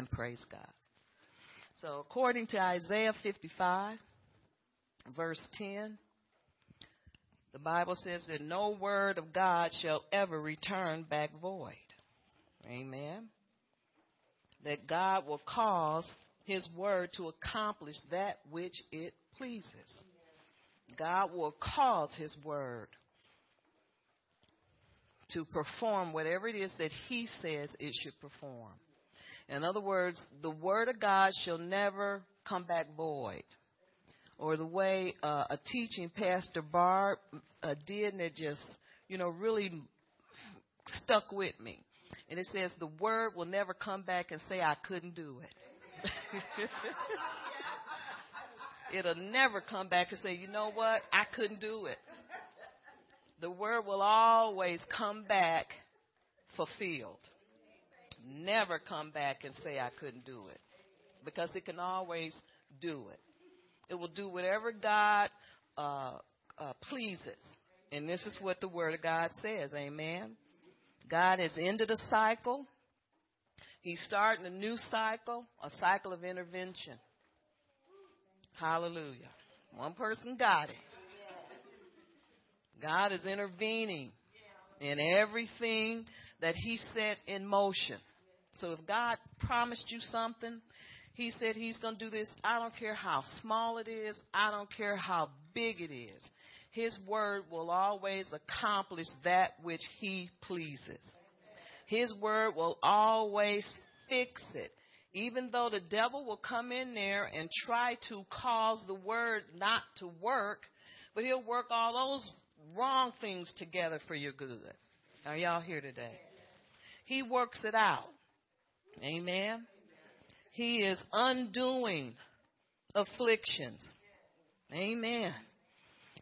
and praise God. So, according to Isaiah 55, verse 10, the Bible says that no word of God shall ever return back void. Amen. That God will cause his word to accomplish that which it pleases. God will cause his word to perform whatever it is that he says it should perform. In other words, the word of God shall never come back void. Or the way uh, a teaching Pastor Barb uh, did, and it just, you know, really stuck with me. And it says, the word will never come back and say, I couldn't do it. It'll never come back and say, you know what? I couldn't do it. The word will always come back fulfilled. Never come back and say, I couldn't do it. Because it can always do it. It will do whatever God uh, uh, pleases. And this is what the Word of God says. Amen. God has ended a cycle. He's starting a new cycle, a cycle of intervention. Hallelujah. One person got it. God is intervening in everything that He set in motion. So if God promised you something, He said He's going to do this. I don't care how small it is, I don't care how big it is. His word will always accomplish that which He pleases. His word will always fix it. Even though the devil will come in there and try to cause the word not to work, but he'll work all those wrong things together for your good. Are y'all here today? He works it out. Amen. He is undoing afflictions. Amen.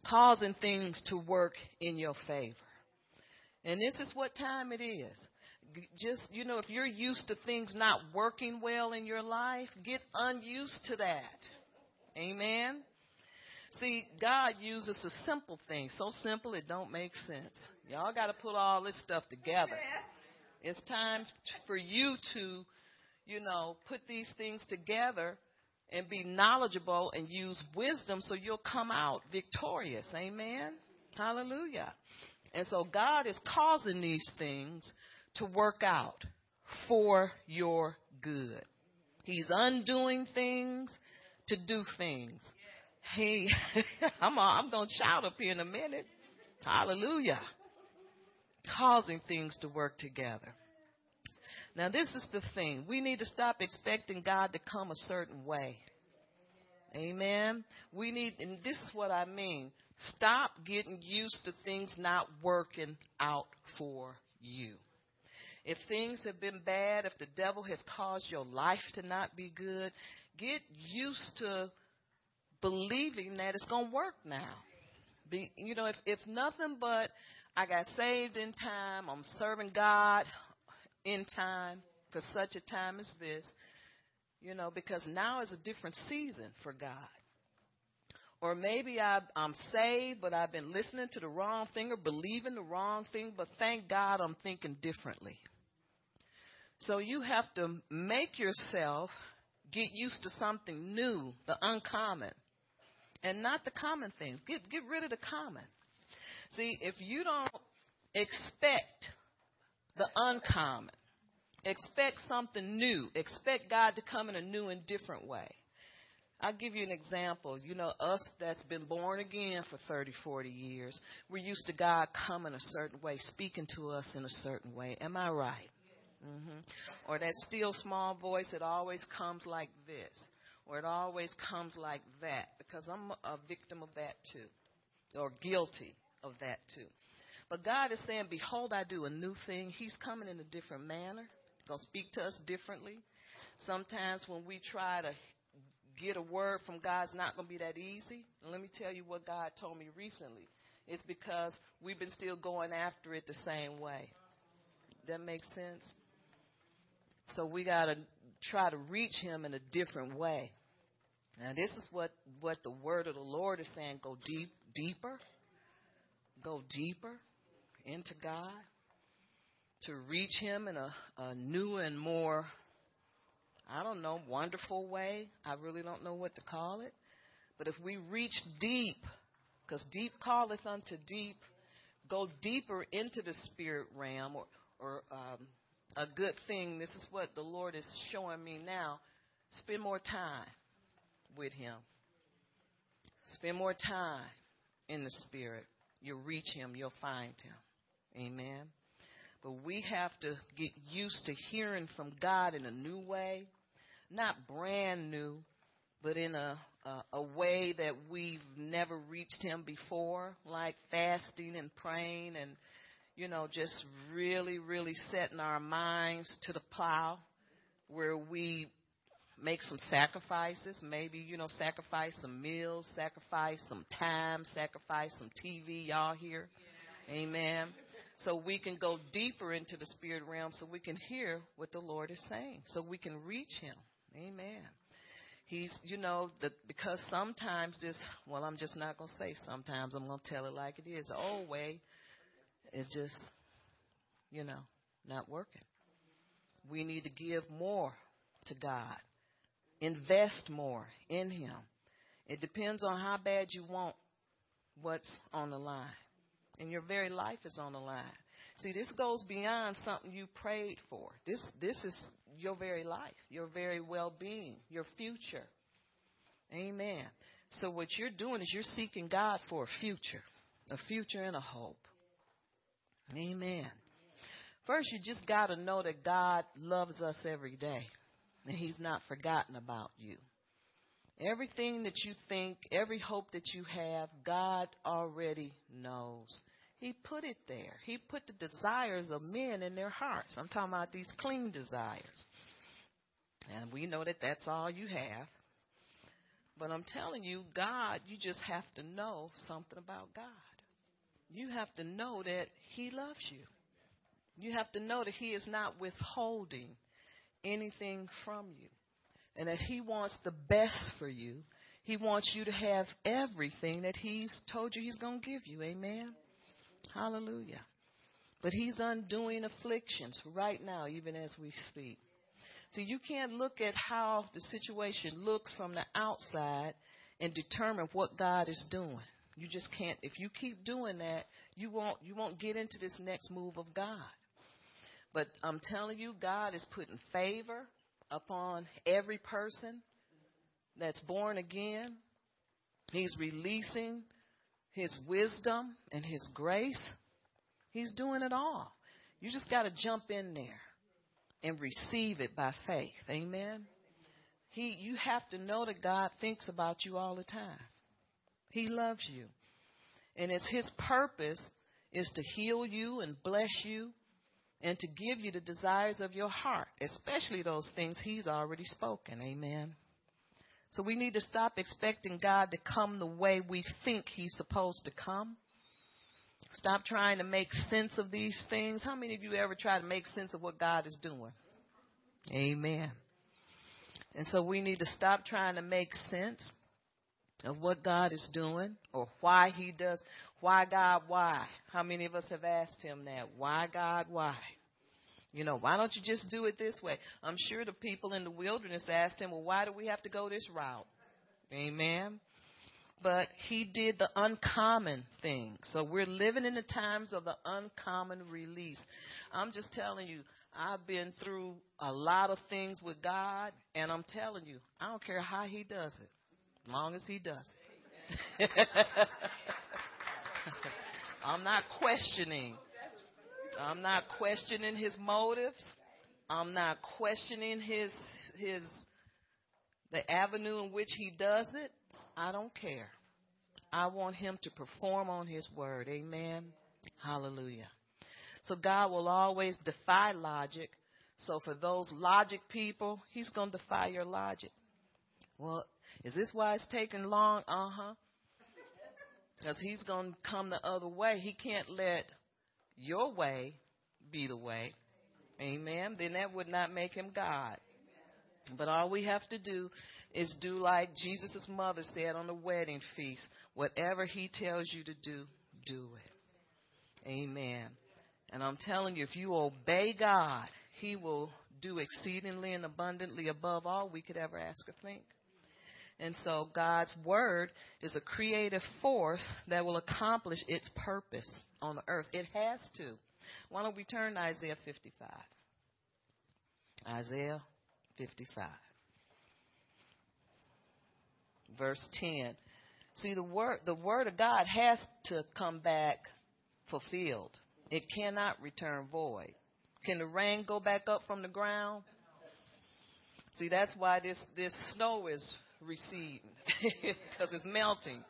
Causing things to work in your favor. And this is what time it is just, you know, if you're used to things not working well in your life, get unused to that. Amen. See, God uses a simple thing, so simple it don't make sense. Y'all got to put all this stuff together. It's time for you to, you know, put these things together and be knowledgeable and use wisdom so you'll come out victorious. Amen. Hallelujah. And so God is causing these things to work out for your good. He's undoing things to do things. He, I'm, I'm going to shout up here in a minute. Hallelujah. Causing things to work together. Now, this is the thing. We need to stop expecting God to come a certain way. Amen. We need, and this is what I mean. Stop getting used to things not working out for you. If things have been bad, if the devil has caused your life to not be good, get used to believing that it's going to work now. Be, you know, if, if nothing but I got saved in time, I'm serving God in time for such a time as this, you know, because now is a different season for God. Or maybe I, I'm saved, but I've been listening to the wrong thing or believing the wrong thing, but thank God I'm thinking differently. So you have to make yourself get used to something new, the uncommon, and not the common things. Get get rid of the common. See, if you don't expect the uncommon, expect something new, expect God to come in a new and different way. I'll give you an example. You know, us that's been born again for 30, 40 years, we're used to God coming a certain way, speaking to us in a certain way. Am I right? Mm-hmm. Or that still small voice, that always comes like this, or it always comes like that, because I'm a victim of that too, or guilty of that too. But God is saying, Behold, I do a new thing. He's coming in a different manner, going to speak to us differently. Sometimes when we try to get a word from God, it's not going to be that easy. And let me tell you what God told me recently. It's because we've been still going after it the same way. That makes sense? So we got to try to reach him in a different way. Now this is what what the word of the Lord is saying: go deep, deeper, go deeper into God to reach Him in a, a new and more, I don't know, wonderful way. I really don't know what to call it. But if we reach deep, because deep calleth unto deep, go deeper into the spirit realm, or, or um, a good thing, this is what the Lord is showing me now. Spend more time with Him. Spend more time in the Spirit. You'll reach Him, you'll find Him. Amen. But we have to get used to hearing from God in a new way, not brand new, but in a, a, a way that we've never reached Him before, like fasting and praying and, you know, just really, really setting our minds to the plow where we make some sacrifices, maybe, you know, sacrifice some meals, sacrifice some time, sacrifice some TV, y'all here. Amen so we can go deeper into the spirit realm so we can hear what the Lord is saying, so we can reach Him. Amen. He's, you know, the, because sometimes this, well, I'm just not going to say sometimes, I'm going to tell it like it is. Oh, the old way is just, you know, not working. We need to give more to God, invest more in Him. It depends on how bad you want what's on the line and your very life is on the line. See, this goes beyond something you prayed for. This this is your very life, your very well-being, your future. Amen. So what you're doing is you're seeking God for a future, a future and a hope. Amen. First, you just got to know that God loves us every day, and He's not forgotten about you. Everything that you think, every hope that you have, God already knows. He put it there. He put the desires of men in their hearts. I'm talking about these clean desires. And we know that that's all you have. But I'm telling you, God, you just have to know something about God. You have to know that He loves you. You have to know that He is not withholding anything from you and that He wants the best for you. He wants you to have everything that He's told you He's going to give you. Amen. Hallelujah. But He's undoing afflictions right now, even as we speak. So you can't look at how the situation looks from the outside and determine what God is doing. You just can't. If you keep doing that, you won't you won't get into this next move of God. But I'm telling you, God is putting favor upon every person that's born again. He's releasing his wisdom and His grace. He's doing it all. You just got to jump in there and receive it by faith. Amen. He, you have to know that God thinks about you all the time. He loves you. And it's His purpose is to heal you and bless you and to give you the desires of your heart, especially those things He's already spoken. Amen. So we need to stop expecting God to come the way we think He's supposed to come. Stop trying to make sense of these things. How many of you ever try to make sense of what God is doing? Amen. And so we need to stop trying to make sense of what God is doing or why He does. Why God, why? How many of us have asked Him that? Why God, why? You know, why don't you just do it this way? I'm sure the people in the wilderness asked him, well, why do we have to go this route? Amen. But he did the uncommon thing. So we're living in the times of the uncommon release. I'm just telling you, I've been through a lot of things with God, and I'm telling you, I don't care how he does it, long as he does it. I'm not questioning I'm not questioning his motives. I'm not questioning his his the avenue in which he does it. I don't care. I want him to perform on his word. Amen. Hallelujah. So God will always defy logic. So for those logic people, he's going to defy your logic. Well, is this why it's taking long? Uh huh. Because he's going to come the other way. He can't let your way be the way. Amen. Then that would not make him God. But all we have to do is do like Jesus' mother said on the wedding feast. Whatever he tells you to do, do it. Amen. And I'm telling you, if you obey God, he will do exceedingly and abundantly above all we could ever ask or think. And so God's word is a creative force that will accomplish its purpose on the earth. It has to. Why don't we turn to Isaiah 55? Isaiah 55. Verse 10. See the word the word of God has to come back fulfilled. It cannot return void. Can the rain go back up from the ground? See, that's why this this snow is receding because it's melting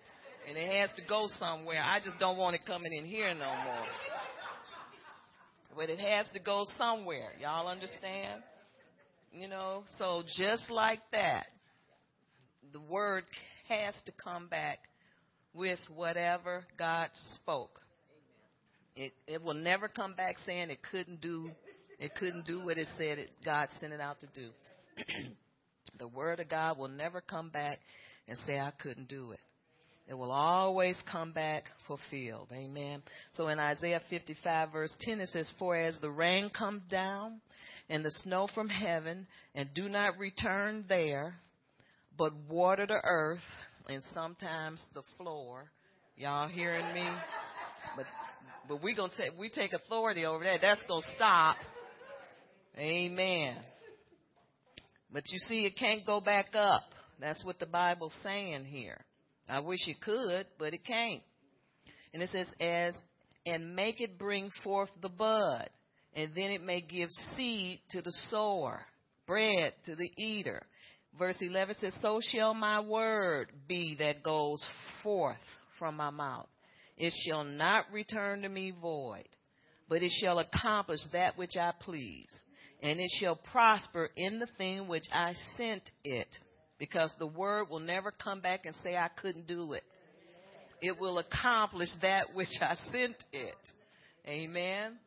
and it has to go somewhere. I just don't want it coming in here no more. But it has to go somewhere. Y'all understand? You know, so just like that, the word has to come back with whatever God spoke. It it will never come back saying it couldn't do it couldn't do what it said it God sent it out to do. the word of God will never come back and say I couldn't do it. It will always come back fulfilled. Amen. So in Isaiah 55 verse 10 it says, For as the rain comes down and the snow from heaven and do not return there, but water the earth and sometimes the floor. Y'all hearing me? But but we gonna take we take authority over that. That's gonna stop. Amen. But you see, it can't go back up. That's what the Bible's saying here. I wish it could, but it can't. And it says, as and make it bring forth the bud, and then it may give seed to the sower, bread to the eater. Verse 11 says, So shall my word be that goes forth from my mouth. It shall not return to me void, but it shall accomplish that which I please, and it shall prosper in the thing which I sent it because the word will never come back and say, I couldn't do it. It will accomplish that which I sent it. Amen.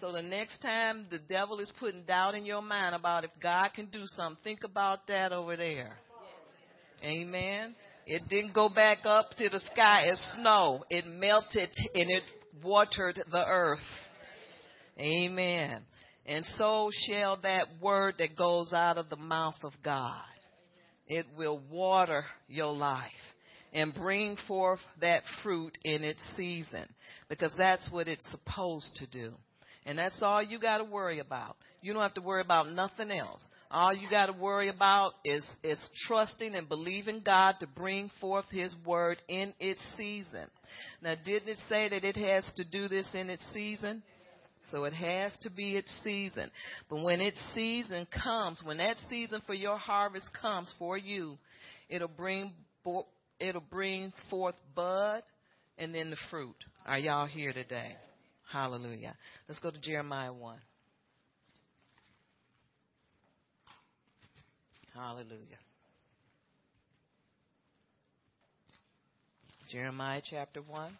So the next time the devil is putting doubt in your mind about if God can do something, think about that over there. Amen. It didn't go back up to the sky as snow. It melted and it watered the earth. Amen. And so shall that word that goes out of the mouth of God. It will water your life and bring forth that fruit in its season because that's what it's supposed to do. And that's all you got to worry about. You don't have to worry about nothing else. All you got to worry about is, is trusting and believing God to bring forth His word in its season. Now, didn't it say that it has to do this in its season? So it has to be its season. But when its season comes, when that season for your harvest comes for you, it'll bring it'll bring forth bud and then the fruit. Are y'all here today? Hallelujah. Let's go to Jeremiah 1. Hallelujah. Jeremiah chapter 1.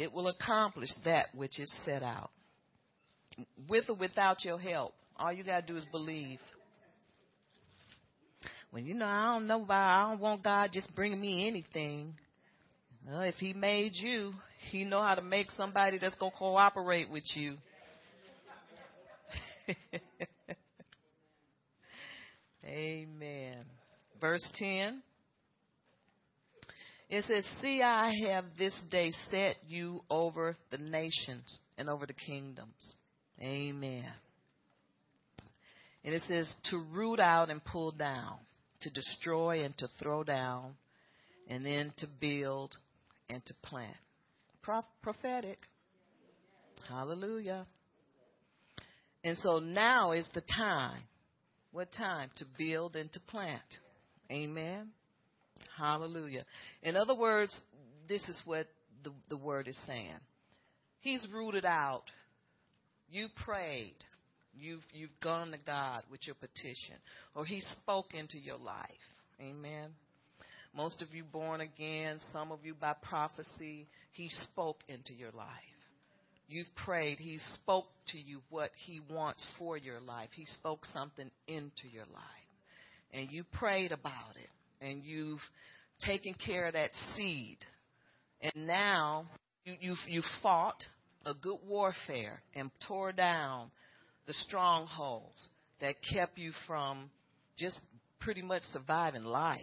It will accomplish that which is set out. With or without your help, all you got to do is believe. When you know, I don't know about, I don't want God just bringing me anything. Well, if He made you, He know how to make somebody that's going to cooperate with you. Amen. Verse 10. It says, See, I have this day set you over the nations and over the kingdoms. Amen. And it says, To root out and pull down, to destroy and to throw down, and then to build and to plant. Pro- prophetic. Hallelujah. And so now is the time. What time? To build and to plant. Amen. Hallelujah. In other words, this is what the, the word is saying. He's rooted out. You prayed. You've, you've gone to God with your petition. Or He spoke into your life. Amen. Most of you born again, some of you by prophecy, He spoke into your life. You've prayed. He spoke to you what He wants for your life. He spoke something into your life. And you prayed about it and you've taken care of that seed. And now you, you've, you've fought, a good warfare and tore down the strongholds that kept you from just pretty much surviving life.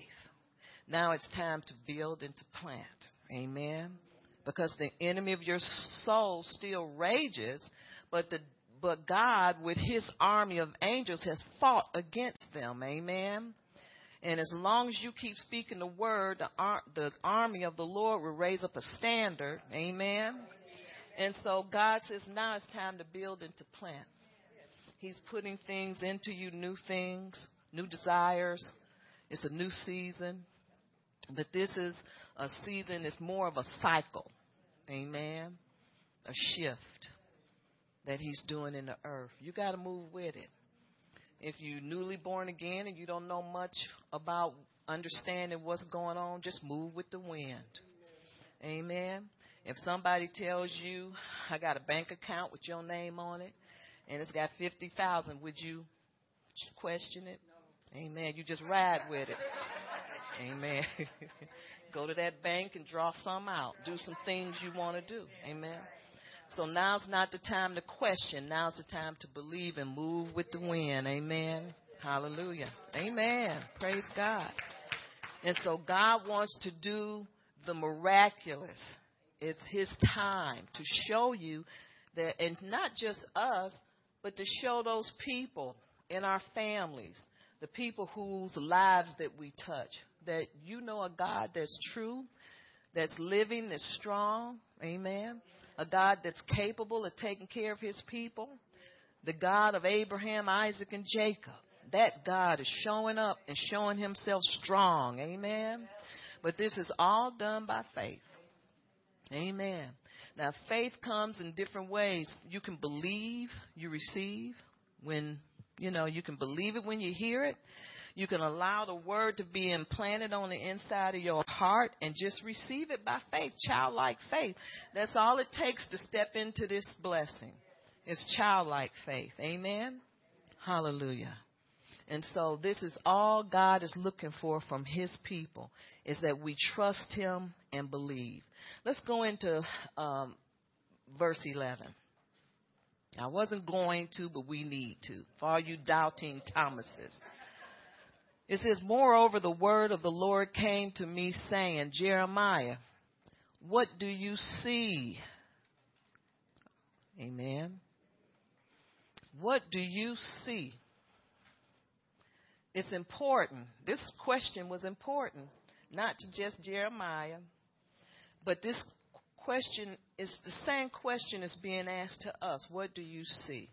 Now it's time to build and to plant. Amen. Because the enemy of your soul still rages, but the but God with his army of angels has fought against them. Amen. And as long as you keep speaking the word, the, ar- the army of the Lord will raise up a standard. Amen. And so God says now it's time to build and to plant. He's putting things into you, new things, new desires. It's a new season. But this is a season, it's more of a cycle. Amen. A shift that He's doing in the earth. You got to move with it. If you're newly born again and you don't know much about understanding what's going on, just move with the wind. Amen. If somebody tells you, I got a bank account with your name on it, and it's got 50,000, would you question it? Amen. You just ride with it. Amen. Go to that bank and draw some out. Do some things you want to do. Amen. So now's not the time to question. Now's the time to believe and move with the wind. Amen. Hallelujah. Amen. Praise God. And so God wants to do the miraculous. It's His time to show you that, and not just us, but to show those people in our families, the people whose lives that we touch, that you know a God that's true, that's living, that's strong. Amen a God that's capable of taking care of his people, the God of Abraham, Isaac, and Jacob. That God is showing up and showing himself strong. Amen. But this is all done by faith. Amen. Now, faith comes in different ways. You can believe, you receive. When, you know, you can believe it when you hear it. You can allow the word to be implanted on the inside of your heart and just receive it by faith, childlike faith. That's all it takes to step into this blessing. It's childlike faith. Amen. Hallelujah. And so this is all God is looking for from his people is that we trust him and believe. Let's go into um, verse 11. I wasn't going to, but we need to. For all you doubting Thomases. It says, Moreover, the word of the Lord came to me, saying, Jeremiah, what do you see? Amen. What do you see? It's important. This question was important, not to just Jeremiah, but this question is the same question is being asked to us. What do you see?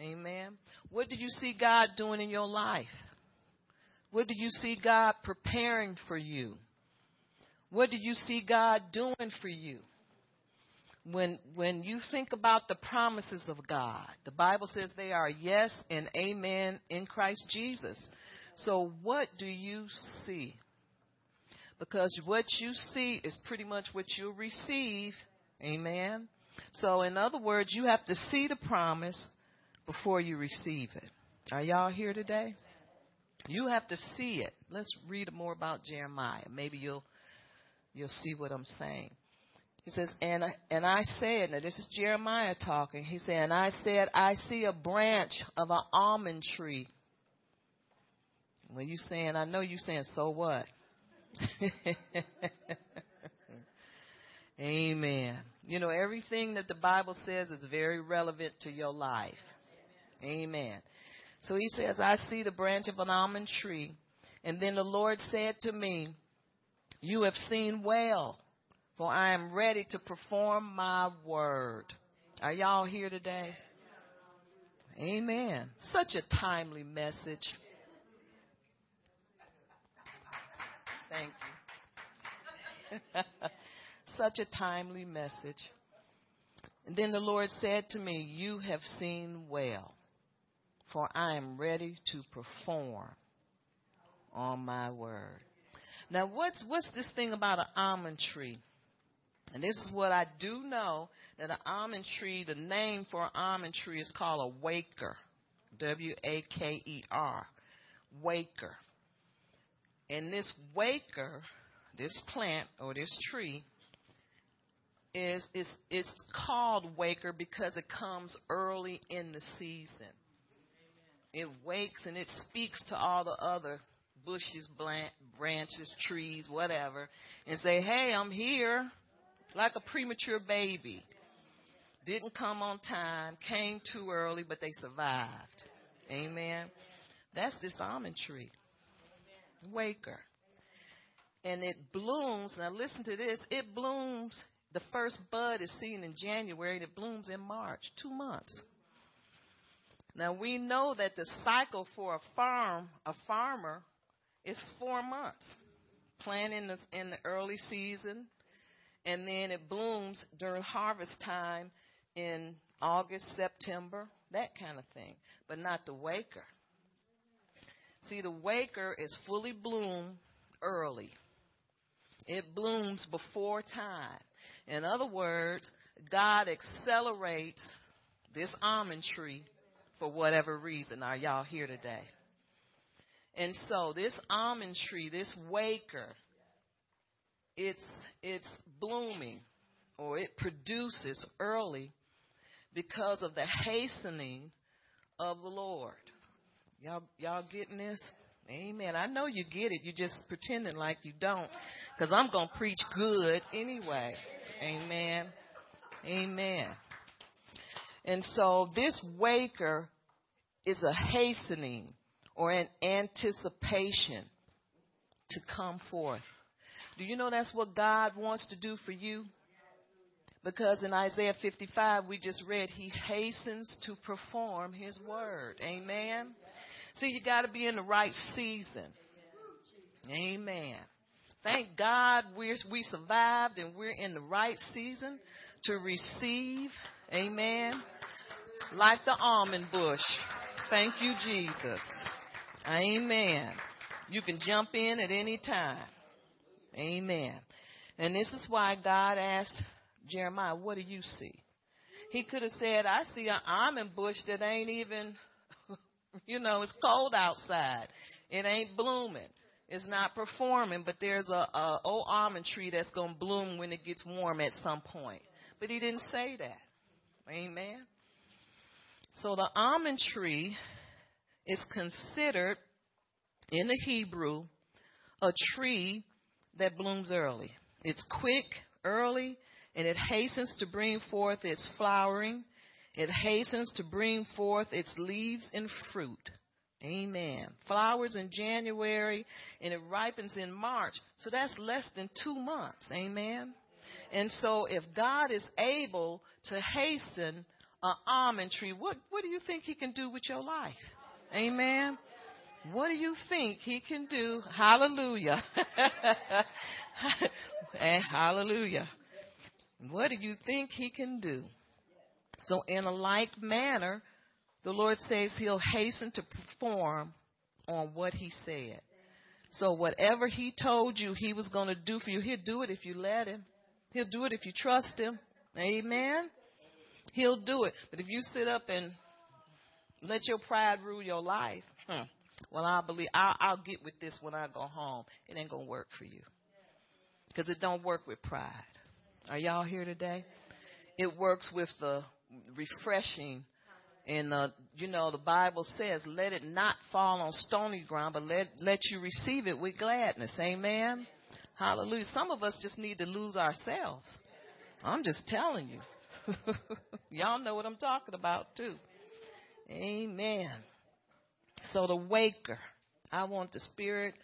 Amen. What do you see God doing in your life? What do you see God preparing for you? What do you see God doing for you? When when you think about the promises of God, the Bible says they are yes and amen in Christ Jesus. So what do you see? Because what you see is pretty much what you'll receive. Amen. So in other words, you have to see the promise before you receive it. Are y'all here today? You have to see it. Let's read more about Jeremiah. Maybe you'll you'll see what I'm saying. He says, and and I said, now this is Jeremiah talking. He said, and I said, I see a branch of an almond tree. When you saying, I know you saying, so what? Amen. You know, everything that the Bible says is very relevant to your life. Amen. So he says, I see the branch of an almond tree. And then the Lord said to me, You have seen well, for I am ready to perform my word. Are y'all here today? Amen. Such a timely message. Thank you. Such a timely message. And then the Lord said to me, You have seen well for I am ready to perform on my word. Now, what's what's this thing about an almond tree? And this is what I do know that an almond tree, the name for an almond tree is called a waker, W A K E R, waker. And this waker, this plant or this tree, is is it's called waker because it comes early in the season. It wakes and it speaks to all the other bushes, branches, trees, whatever, and say, "Hey, I'm here," like a premature baby. Didn't come on time, came too early, but they survived. Amen. That's this almond tree. Waker. And it blooms. Now listen to this. It blooms. The first bud is seen in January and it blooms in March. Two months. Now we know that the cycle for a farm, a farmer, is four months. Planting in the, in the early season, and then it blooms during harvest time in August, September, that kind of thing, but not the waker. See, the waker is fully bloomed early. It blooms before time. In other words, God accelerates this almond tree for whatever reason. Are y'all here today? And so this almond tree, this waker, it's it's blooming or it produces early because of the hastening of the Lord. Y'all, y'all getting this? Amen. I know you get it. You're just pretending like you don't, because I'm gonna preach good anyway. Amen. Amen. And so this waker is a hastening or an anticipation to come forth. Do you know that's what God wants to do for you? Because in Isaiah 55, we just read, He hastens to perform His word. Amen. See, you got to be in the right season. Amen. Thank God we're, we survived and we're in the right season to receive. Amen. Like the almond bush. Thank you, Jesus. Amen. You can jump in at any time. Amen. And this is why God asked Jeremiah, what do you see? He could have said, I see an almond bush that ain't even, you know, it's cold outside. It ain't blooming. It's not performing, but there's a, a old almond tree that's going to bloom when it gets warm at some point. But he didn't say that. Amen. So the almond tree is considered in the Hebrew a tree that blooms early. It's quick, early, and it hastens to bring forth its flowering. It hastens to bring forth its leaves and fruit. Amen. Flowers in January and it ripens in March. So that's less than two months. Amen. And so if God is able to hasten an almond tree, what, what do you think he can do with your life? Amen. What do you think he can do? Hallelujah. and hallelujah. What do you think he can do? So, in a like manner, the Lord says he'll hasten to perform on what he said. So, whatever he told you he was going to do for you, he'll do it if you let him. He'll do it if you trust him. Amen. He'll do it. But if you sit up and let your pride rule your life, hmm, well, I believe I'll, I'll get with this when I go home. It ain't gonna work for you because it don't work with pride. Are y'all here today? It works with the refreshing. And uh, you know the Bible says, "Let it not fall on stony ground, but let let you receive it with gladness." Amen. Hallelujah. Some of us just need to lose ourselves. I'm just telling you. Y'all know what I'm talking about too. Amen. So the waker, I want the spirit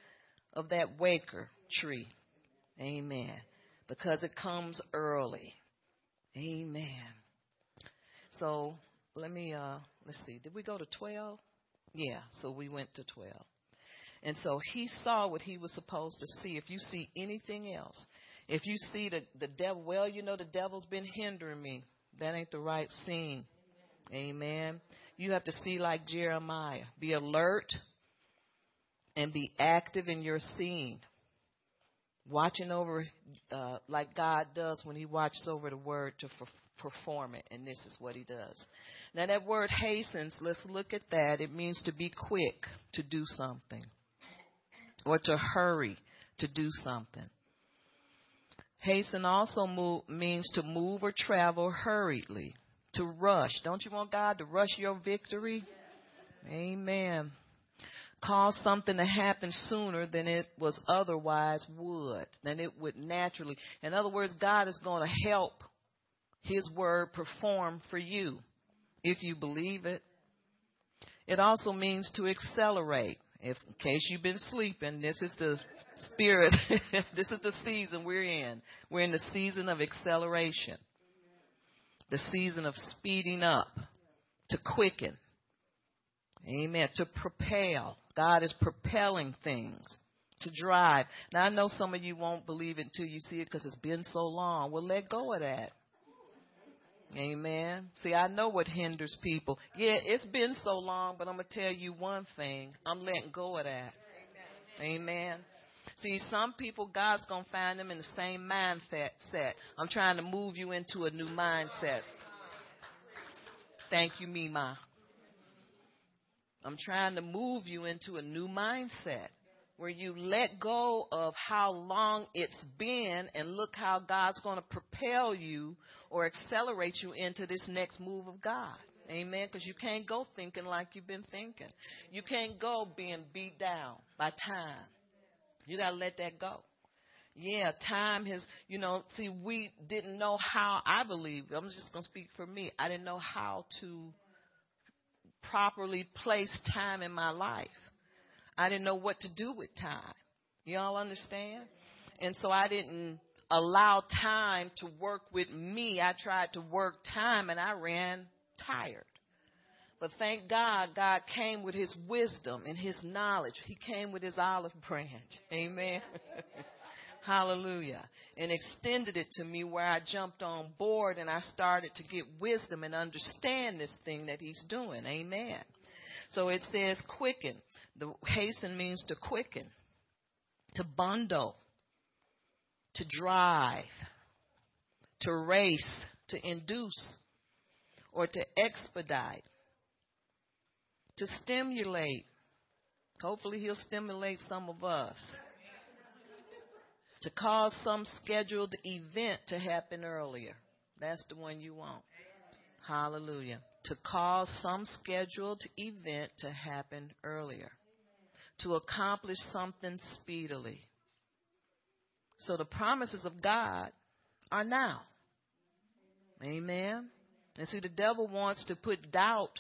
of that waker tree. Amen because it comes early. Amen. So let me uh let's see. Did we go to 12? Yeah, so we went to 12. And so he saw what he was supposed to see. If you see anything else, if you see the the devil, well, you know the devil's been hindering me. That ain't the right scene. Amen. You have to see like Jeremiah. Be alert and be active in your seeing watching over uh, like God does when He watches over the word to perform it, and this is what He does. Now, that word hastens, let's look at that. It means to be quick to do something, or to hurry to do something. Hasten also move, means to move or travel hurriedly, to rush. Don't you want God to rush your victory? Amen. Cause something to happen sooner than it was otherwise would, than it would naturally. In other words, God is going to help His word perform for you if you believe it. It also means to accelerate. If, in case you've been sleeping, this is the spirit. this is the season we're in. We're in the season of acceleration, the season of speeding up, to quicken. Amen. To propel. God is propelling things. To drive. Now, I know some of you won't believe it until you see it because it's been so long. Well, let go of that. Amen. See, I know what hinders people. Yeah, it's been so long, but I'm going to tell you one thing. I'm letting go of that. Amen. See, some people, God's going to find them in the same mindset. Set. I'm trying to move you into a new mindset. Thank you, Mima. I'm trying to move you into a new mindset where you let go of how long it's been and look how God's going to propel you or accelerate you into this next move of God. Amen. Because you can't go thinking like you've been thinking. You can't go being beat down by time. You got to let that go. Yeah, time has, you know, see, we didn't know how, I believe, I'm just going to speak for me, I didn't know how to properly place time in my life. I didn't know what to do with time. Y'all understand? And so I didn't allow time to work with me. I tried to work time and I ran tired. But thank God, God came with his wisdom and his knowledge. He came with his olive branch. Amen. Hallelujah. And extended it to me where I jumped on board and I started to get wisdom and understand this thing that he's doing. Amen. So it says quicken. The hasten means to quicken, to bundle, to drive, to race, to induce, or to expedite, to stimulate. Hopefully, he'll stimulate some of us. To cause some scheduled event to happen earlier. That's the one you want. Hallelujah. To cause some scheduled event to happen earlier to accomplish something speedily. So the promises of God are now. Amen. And see, the devil wants to put doubt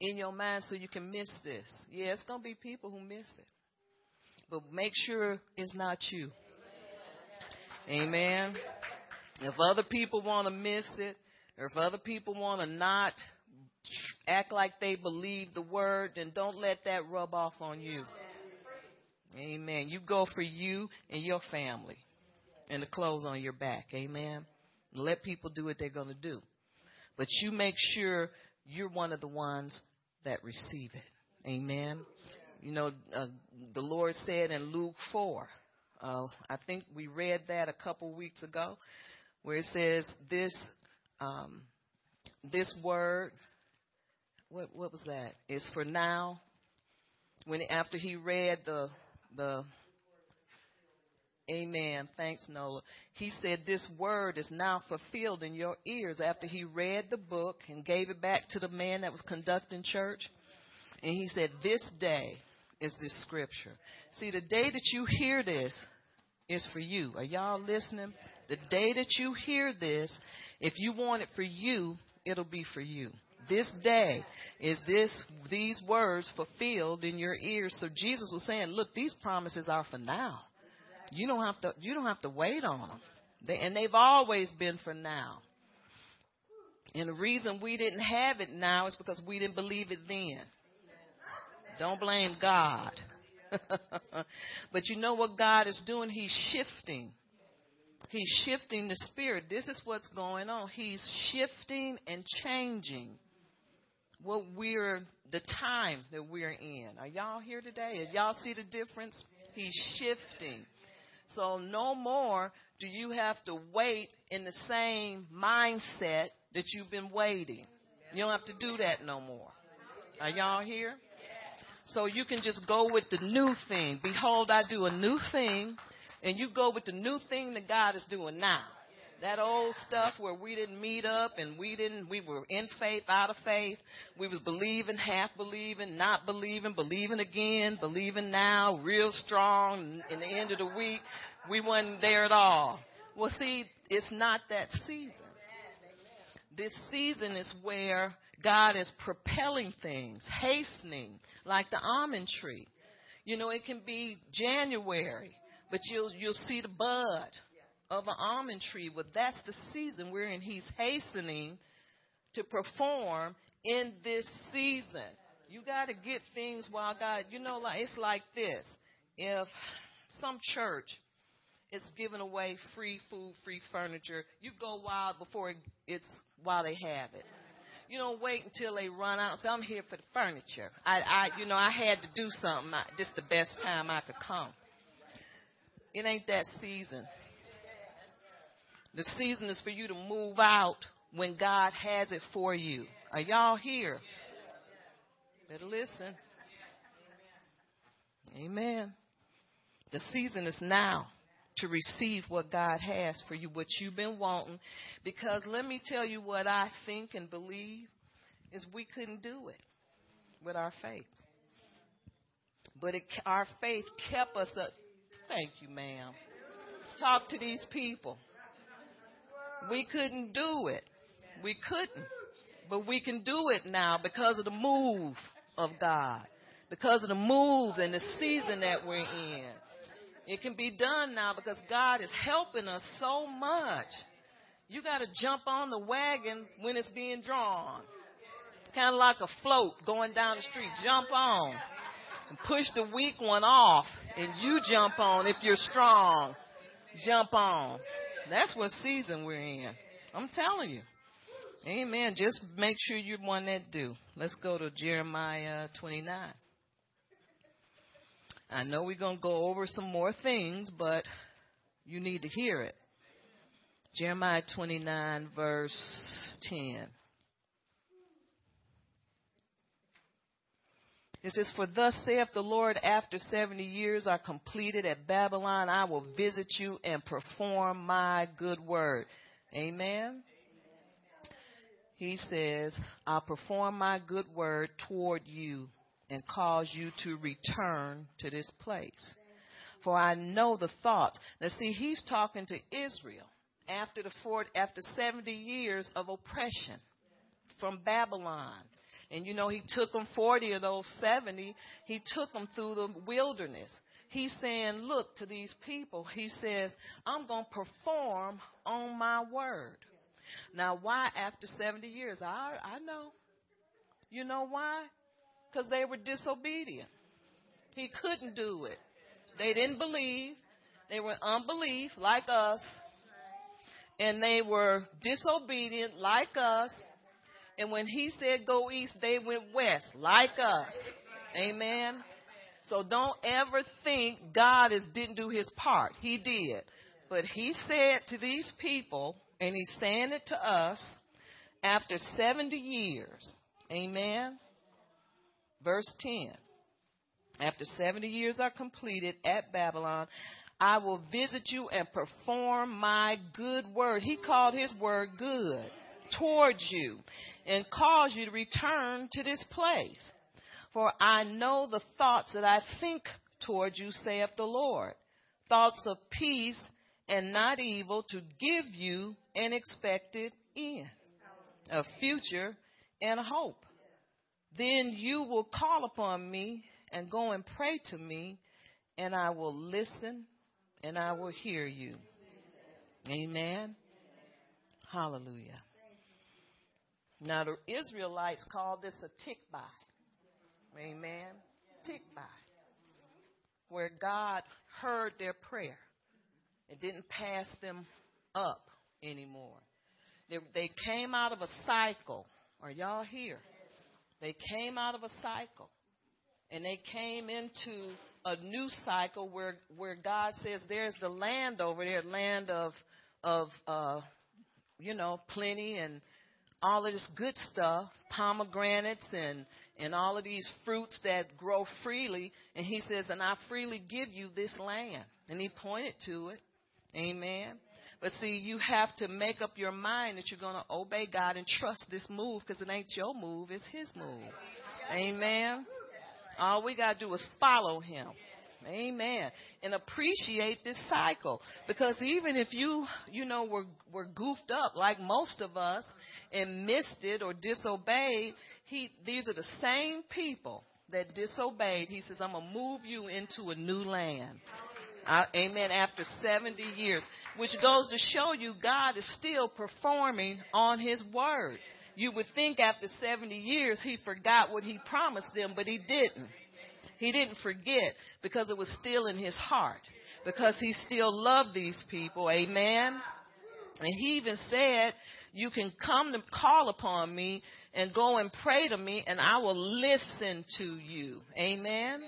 in your mind so you can miss this. Yeah, it's going to be people who miss it. But make sure it's not you. Amen. If other people want to miss it, or if other people want to not act like they believe the word, then don't let that rub off on you. Amen. You go for you and your family and the clothes on your back. Amen. Let people do what they're going to do. But you make sure you're one of the ones that receive it. Amen. You know, uh, the Lord said in Luke 4, uh, I think we read that a couple weeks ago, where it says this, um, this word, what, what was It's for now. When after he read the the Amen. Thanks, Nola. He said, This word is now fulfilled in your ears after he read the book and gave it back to the man that was conducting church. And he said, This day is this scripture. See, the day that you hear this is for you. Are y'all listening? The day that you hear this, if you want it for you, it'll be for you this day is this these words fulfilled in your ears. So Jesus was saying, look, these promises are for now. You don't have to you don't have to wait on them. They, and they've always been for now. And the reason we didn't have it now is because we didn't believe it then. Don't blame God. but you know what God is doing? He's shifting. He's shifting the spirit. This is what's going on. He's shifting and changing what we're the time that we're in. Are y'all here today? Y'all see the difference? He's shifting. So no more do you have to wait in the same mindset that you've been waiting. You don't have to do that no more. Are y'all here? So you can just go with the new thing. Behold, I do a new thing. and you go with the new thing that God is doing now. That old stuff where we didn't meet up and we didn't, we were in faith, out of faith. We was believing, half believing, not believing, believing again, believing now, real strong. In the end of the week, we wasn't there at all. Well, see, it's not that season. This season is where God is propelling things, hastening, like the almond tree. You know, it can be January, but you'll you'll see the bud of an almond tree. Well, that's the season we're in. He's hastening to perform in this season. You got to get things while God, you know, like it's like this. If some church is giving away free food, free furniture, you go wild before it's while they have it. You don't wait until they run out. So I'm here for the furniture. I, I, you know, I had to do something. This the best time I could come. It ain't that season. The season is for you to move out when God has it for you. Are y'all here? Better listen. Amen. The season is now to receive what God has for you, what you've been wanting. Because let me tell you what I think and believe is we couldn't do it with our faith. But it, our faith kept us up. Thank you, ma'am. Talk to these people. We couldn't do it. We couldn't. But we can do it now because of the move of God, because of the move and the season that we're in. It can be done now because God is helping us so much. You got to jump on the wagon when it's being drawn. Kind of like a float going down the street. Jump on and push the weak one off, and you jump on if you're strong. Jump on. That's what season we're in. I'm telling you. Amen. Just make sure you're one that do. Let's go to Jeremiah 29. I know we're going to go over some more things, but you need to hear it. Jeremiah 29, verse 10. It says, For thus saith the Lord, after 70 years are completed at Babylon, I will visit you and perform my good word. Amen. He says, I'll perform my good word toward you and cause you to return to this place. For I know the thoughts. Now see, he's talking to Israel after the 40, after 70 years of oppression from Babylon. And you know, he took them 40 of those 70, he took them through the wilderness. He's saying, look to these people. He says, I'm going to perform on my word. Now, why after 70 years? I, I know. You know why? Because they were disobedient. He couldn't do it. They didn't believe. They were unbelief like us. And they were disobedient like us. And when he said go east, they went west, like us. Amen. So don't ever think God is, didn't do his part. He did. But he said to these people, and he's saying it to us, after 70 years, amen. Verse 10. After 70 years are completed at Babylon, I will visit you and perform my good word. He called his word good towards you and cause you to return to this place. For I know the thoughts that I think towards you, saith the Lord. Thoughts of peace and not evil to give you an expected end, a future and a hope. Then you will call upon me and go and pray to me, and I will listen and I will hear you. Amen. Hallelujah. Now, the Israelites called this a tikvah. Amen. Tikvah. Where God heard their prayer. It didn't pass them up anymore. They, they came out of a cycle. Are y'all here? They came out of a cycle. And they came into a new cycle where where God says there's the land over there, land of of uh you know, plenty and all of this good stuff, pomegranates and and all of these fruits that grow freely. And he says, and I freely give you this land. And he pointed to it. Amen. But see, you have to make up your mind that you're going to obey God and trust this move because it ain't your move, it's His move. Amen. All we got to do is follow Him. Amen. And appreciate this cycle. Because even if you, you know, were, were goofed up like most of us and missed it or disobeyed, he, these are the same people that disobeyed. He says, I'm going to move you into a new land. Uh, amen. After 70 years, which goes to show you God is still performing on His word. You would think after 70 years He forgot what He promised them, but He didn't. He didn't forget because it was still in His heart. Because He still loved these people. Amen. And He even said, You can come to call upon me and go and pray to me, and I will listen to you. Amen.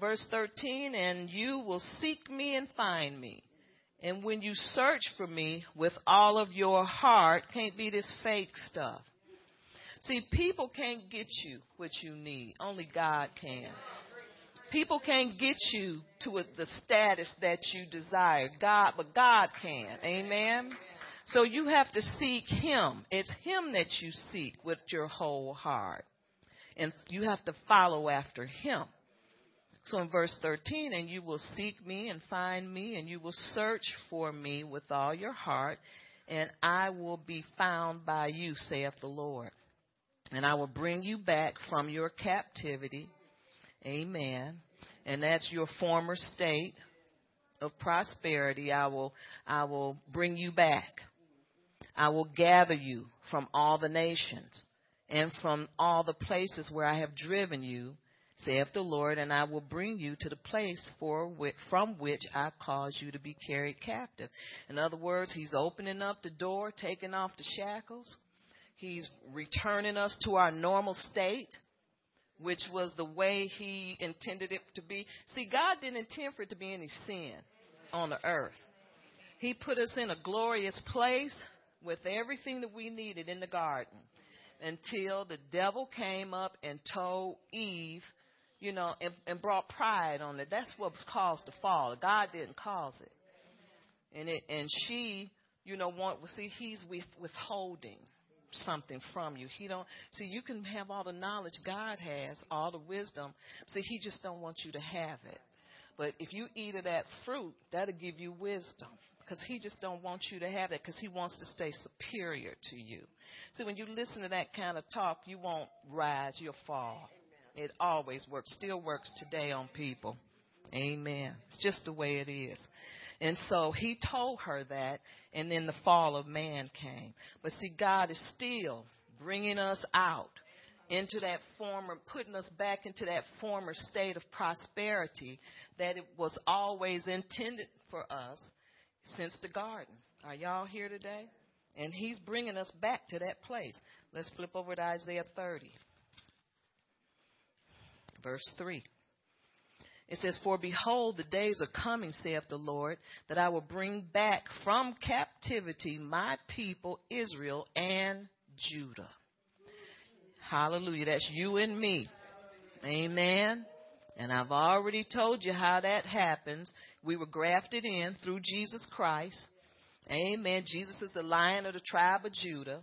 Verse 13, and you will seek me and find me. And when you search for me with all of your heart, can't be this fake stuff. See, people can't get you what you need. Only God can. People can't get you to the status that you desire. God, but God can. Amen. So you have to seek Him. It's Him that you seek with your whole heart. And you have to follow after Him. So in verse 13, and you will seek me and find me, and you will search for me with all your heart, and I will be found by you, saith the Lord. And I will bring you back from your captivity. Amen. And that's your former state of prosperity. I will, I will bring you back. I will gather you from all the nations and from all the places where I have driven you saith the Lord, and I will bring you to the place for which, from which I caused you to be carried captive. In other words, He's opening up the door, taking off the shackles. He's returning us to our normal state, which was the way He intended it to be. See, God didn't intend for it to be any sin on the earth. He put us in a glorious place with everything that we needed in the garden until the devil came up and told Eve you know, and, and brought pride on it. That's what was caused the fall. God didn't cause it. And it and she, you know, want see he's with, withholding something from you. He don't see you can have all the knowledge God has, all the wisdom. See, he just don't want you to have it. But if you eat of that fruit, that'll give you wisdom. Because he just don't want you to have that because he wants to stay superior to you. See, when you listen to that kind of talk, you won't rise, you'll fall. It always works, still works today on people. Amen. It's just the way it is. And so he told her that, and then the fall of man came. But see, God is still bringing us out into that former, putting us back into that former state of prosperity that it was always intended for us since the garden. Are y'all here today? And he's bringing us back to that place. Let's flip over to Isaiah 30 verse 3. It says, For behold, the days are coming, saith the Lord, that I will bring back from captivity my people, Israel and Judah. Hallelujah. That's you and me. Amen. And I've already told you how that happens. We were grafted in through Jesus Christ. Amen. Jesus is the lion of the tribe of Judah.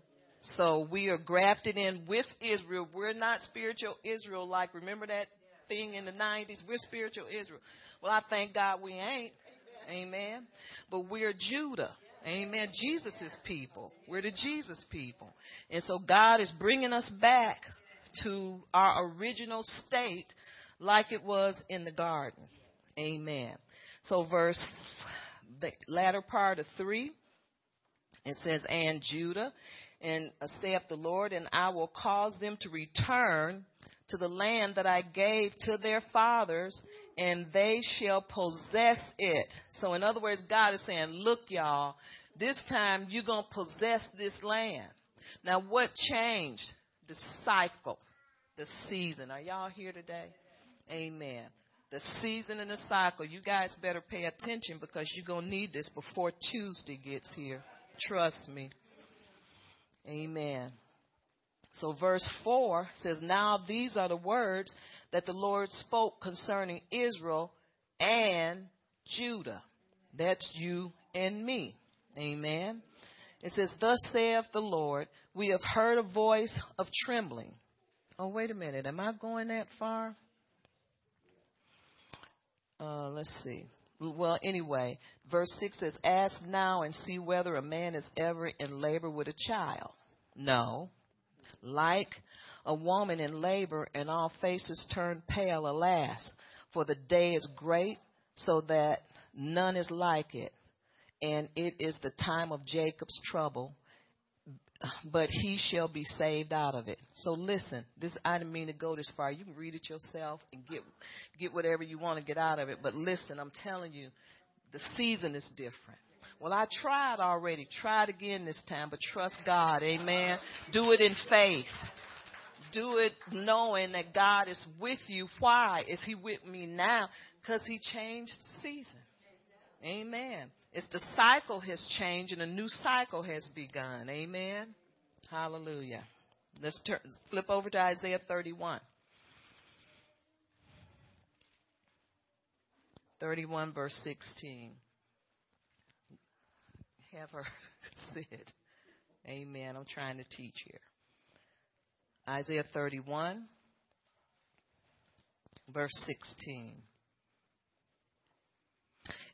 So we are grafted in with Israel. We're not spiritual Israel like, remember that thing in the 90s? We're spiritual Israel. Well, I thank God we ain't. Amen. But we're Judah. Amen. Jesus' people. We're the Jesus people. And so God is bringing us back to our original state like it was in the garden. Amen. So verse, the latter part of three, it says, and Judah and saith the Lord, and I will cause them to return to the land that I gave to their fathers, and they shall possess it. So, in other words, God is saying, Look, y'all, this time you're going to possess this land. Now, what changed? The cycle, the season. Are y'all here today? Amen. The season and the cycle. You guys better pay attention because you're going to need this before Tuesday gets here. Trust me. Amen. So verse 4 says, Now these are the words that the Lord spoke concerning Israel and Judah. That's you and me. Amen. It says, Thus saith the Lord, we have heard a voice of trembling. Oh, wait a minute. Am I going that far? Uh, let's see. Well, anyway, verse 6 says, Ask now and see whether a man is ever in labor with a child. No. Like a woman in labor, and all faces turn pale, alas, for the day is great, so that none is like it. And it is the time of Jacob's trouble, but he shall be saved out of it. So listen, this I didn't mean to go this far. You can read it yourself and get get whatever you want to get out of it. But listen, I'm telling you, the season is different. Well, I tried already. Try it again this time, but trust God. Amen. Do it in faith. Do it knowing that God is with you. Why is He with me now? Because He changed the season. Amen. It's the cycle has changed and a new cycle has begun. Amen. Hallelujah. Let's turn, flip over to Isaiah 31. 31 verse 16. Have her sit. Amen. I'm trying to teach here. Isaiah 31 verse 16.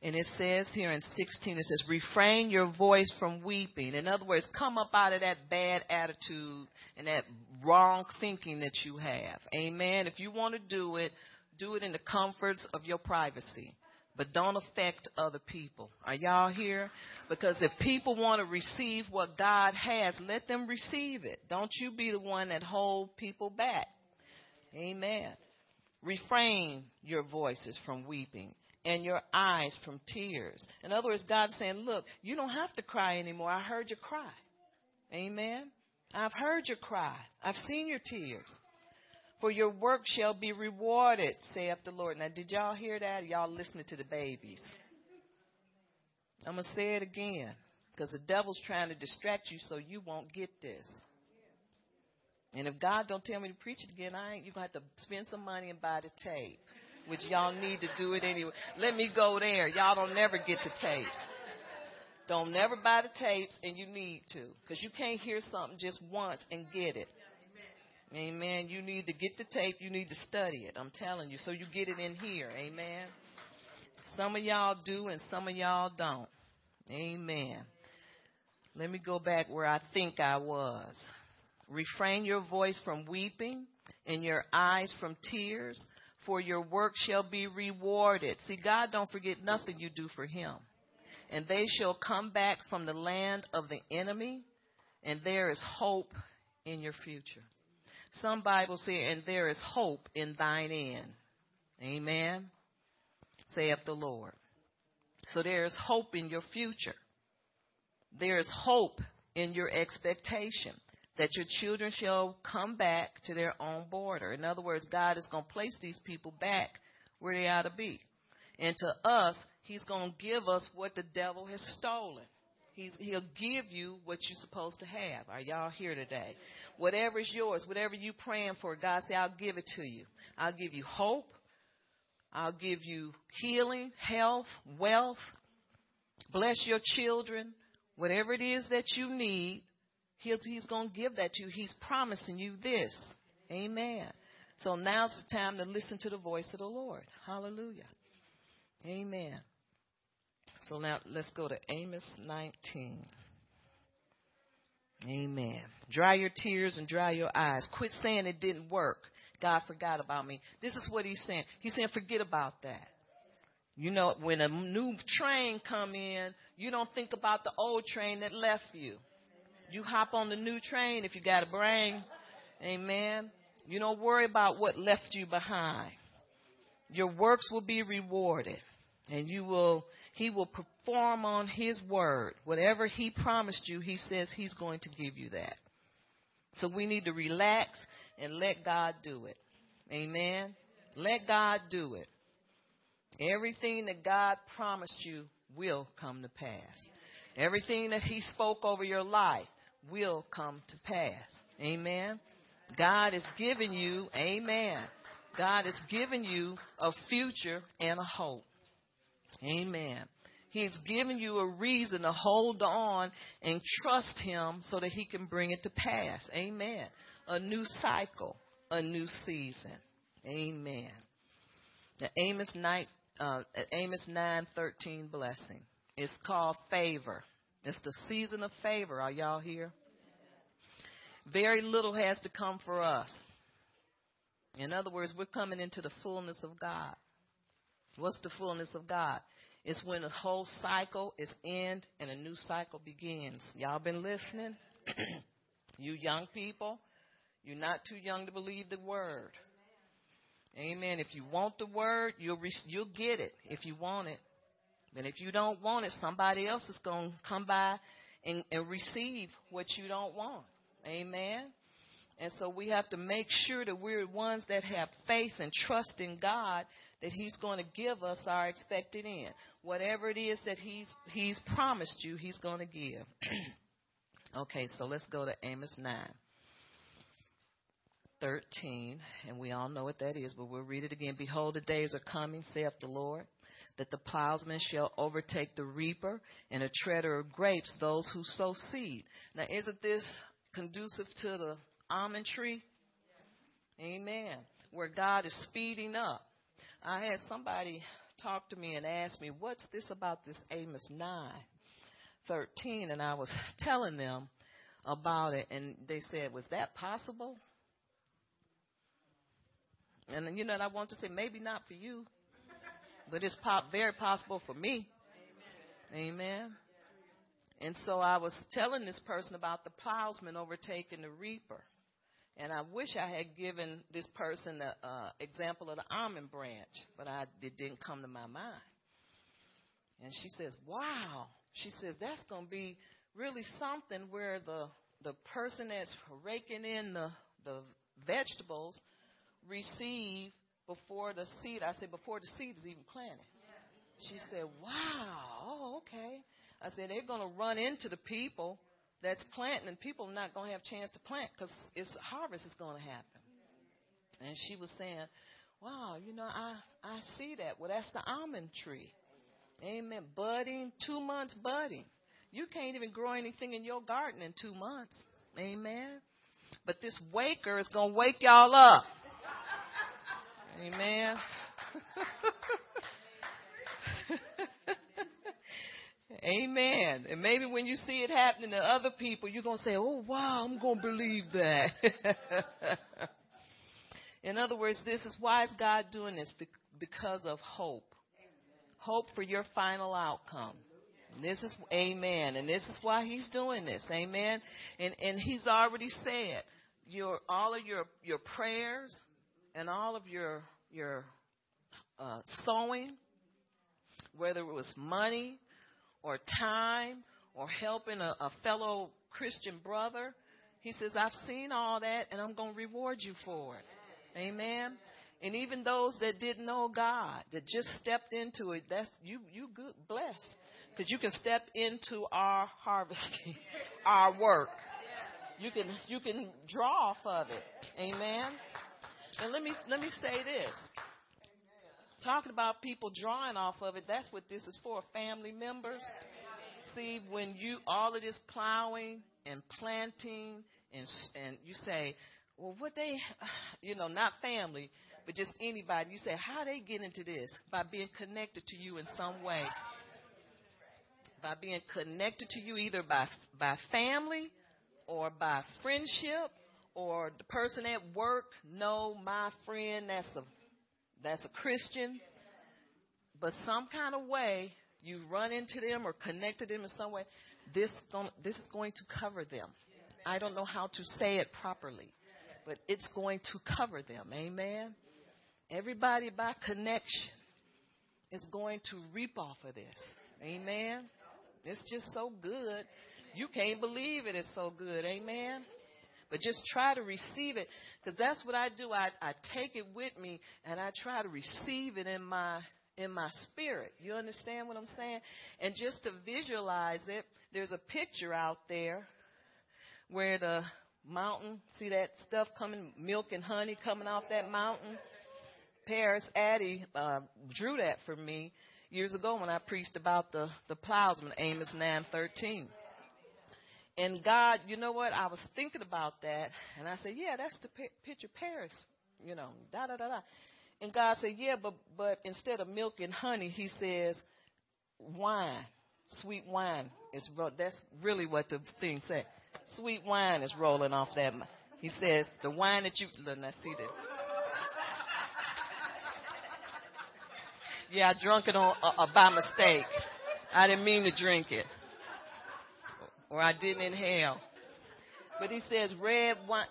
And it says here in 16, it says, refrain your voice from weeping. In other words, come up out of that bad attitude and that wrong thinking that you have. Amen. If you want to do it, do it in the comforts of your privacy. But don't affect other people. Are y'all here? Because if people want to receive what God has, let them receive it. Don't you be the one that hold people back. Amen. Refrain your voices from weeping and your eyes from tears. In other words, God's saying, Look, you don't have to cry anymore. I heard you cry. Amen. I've heard your cry. I've seen your tears. For your work shall be rewarded, saith the Lord. Now, did y'all hear that? Y'all listening to the babies. I'm going to say it again because the devil's trying to distract you so you won't get this. And if God don't tell me to preach it again, I ain't. You're going to have to spend some money and buy the tape which y'all need to do it anyway. Let me go there. Y'all don't never get the tapes. Don't never buy the tapes, and you need to, because you can't hear something just once and get it. Amen. You need to get the tape. You need to study it. I'm telling you, so you get it in here. Amen. Some of y'all do, and some of y'all don't. Amen. Let me go back where I think I was. Refrain your voice from weeping and your eyes from tears for your work shall be rewarded. See, God don't forget nothing you do for him. And they shall come back from the land of the enemy, and there is hope in your future. Some Bibles say, and there is hope in thine end. Amen. Saith the Lord. So there is hope in your future. There is hope in your expectation that your children shall come back to their own border. In other words, God is going to place these people back where they ought to be. And to us, He's going to give us what the devil has stolen. He's, he'll give you what you're supposed to have. Are y'all here today? Whatever is yours, whatever you're praying for, God say, I'll give it to you. I'll give you hope. I'll give you healing, health, wealth. Bless your children. Whatever it is that you need, He's, he's going to give that to you. He's promising you this. Amen. So now's the time to listen to the voice of the Lord. Hallelujah. Amen. So now let's go to Amos 19. Amen. Dry your tears and dry your eyes. Quit saying it didn't work. God forgot about me. This is what he's saying. He's saying forget about that. You know, when a new train come in, you don't think about the old train that left you. You hop on the new train if you got a brain. Amen. You don't worry about what left you behind. Your works will be rewarded and you will he will perform on his word. Whatever he promised you, he says he's going to give you that. So we need to relax and let God do it. Amen. Let God do it. Everything that God promised you will come to pass. Everything that he spoke over your life will come to pass. Amen. God is giving you, amen. God is giving you a future and a hope. Amen. He's given you a reason to hold on and trust Him so that He can bring it to pass. Amen. A new cycle, a new season. Amen. The Amos night, uh, Amos blessing. It's called favor. It's the season of favor. Are y'all here? Very little has to come for us. In other words, we're coming into the fullness of God. What's the fullness of God? It's when the whole cycle is end and a new cycle begins. Y'all been listening? you young people, you're not too young to believe the word. Amen. If you want the word, you'll re- you'll get it if you want it. And if you don't want it, somebody else is going to come by and, and receive what you don't want. Amen. And so we have to make sure that we're ones that have faith and trust in God that He's going to give us our expected end. Whatever it is that He's He's promised you, He's going to give. okay, so let's go to Amos nine. 13, and we all know what that is, but we'll read it again. Behold, the days are coming, saith the Lord, that the plowsman shall overtake the reaper, and a treader of grapes those who sow seed. Now, isn't this conducive to the almond tree? Amen. Where God is speeding up. I had somebody talk to me and ask me, What's this about this Amos 9 13? And I was telling them about it, and they said, Was that possible? And you know, I want to say, maybe not for you, but it's pop, very possible for me. Amen. Amen. And so I was telling this person about the plowsman overtaking the reaper. And I wish I had given this person the uh, example of the almond branch, but I, it didn't come to my mind. And she says, "Wow." She says that's going to be really something where the the person that's raking in the the vegetables receive before the seed. I said before the seed is even planted. She said, "Wow, oh, okay." I said they're going to run into the people that's planting, and people are not going to have a chance to plant because its harvest is going to happen. And she was saying, "Wow, you know, I I see that. Well, that's the almond tree. Amen. Budding, two months budding. You can't even grow anything in your garden in two months. Amen. But this waker is going to wake y'all up. Amen. Amen. And maybe when you see it happening to other people, you're going to say, oh, wow, I'm going to believe that. In other words, this is why is God doing this? Because of hope. Hope for your final outcome. And this is amen. And this is why he's doing this. Amen. And and he's already said your all of your your prayers and all of your your uh, sowing, whether it was money, or time or helping a, a fellow Christian brother. He says, I've seen all that and I'm going to reward you for it. Amen. And even those that didn't know God, that just stepped into it, that's you you good blessed. Because you can step into our harvesting, our work. You can you can draw off of it. Amen. And let me let me say this. Talking about people drawing off of it, that's what this is for. Family members. See, when you all of this plowing and planting and and you say, well, what they, you know, not family, but just anybody. You say, how they get into this by being connected to you in some way. By being connected to you either by by family or by friendship or the person at work know my friend that's a that's a Christian, but some kind of way you run into them or connected them in some way, this, this is going to cover them. I don't know how to say it properly, but it's going to cover them. Amen. Everybody by connection is going to reap off of this. Amen. It's just so good. You can't believe it. It's so good. Amen. But just try to receive it because that's what I do. I, I take it with me and I try to receive it in my in my spirit. You understand what I'm saying? And just to visualize it, there's a picture out there where the mountain, see that stuff coming, milk and honey coming off that mountain? Paris Addy uh, drew that for me. years ago when I preached about the the plowsman, Amos nine thirteen. And God, you know what? I was thinking about that, and I said, "Yeah, that's the p- picture Paris." You know, da da da da. And God said, "Yeah, but but instead of milk and honey, He says wine, sweet wine is ro- that's really what the thing said. Sweet wine is rolling off that." M-. He says, "The wine that you let I see that." Yeah, I drunk it on uh, by mistake. I didn't mean to drink it, or I didn't inhale. But he says red wine,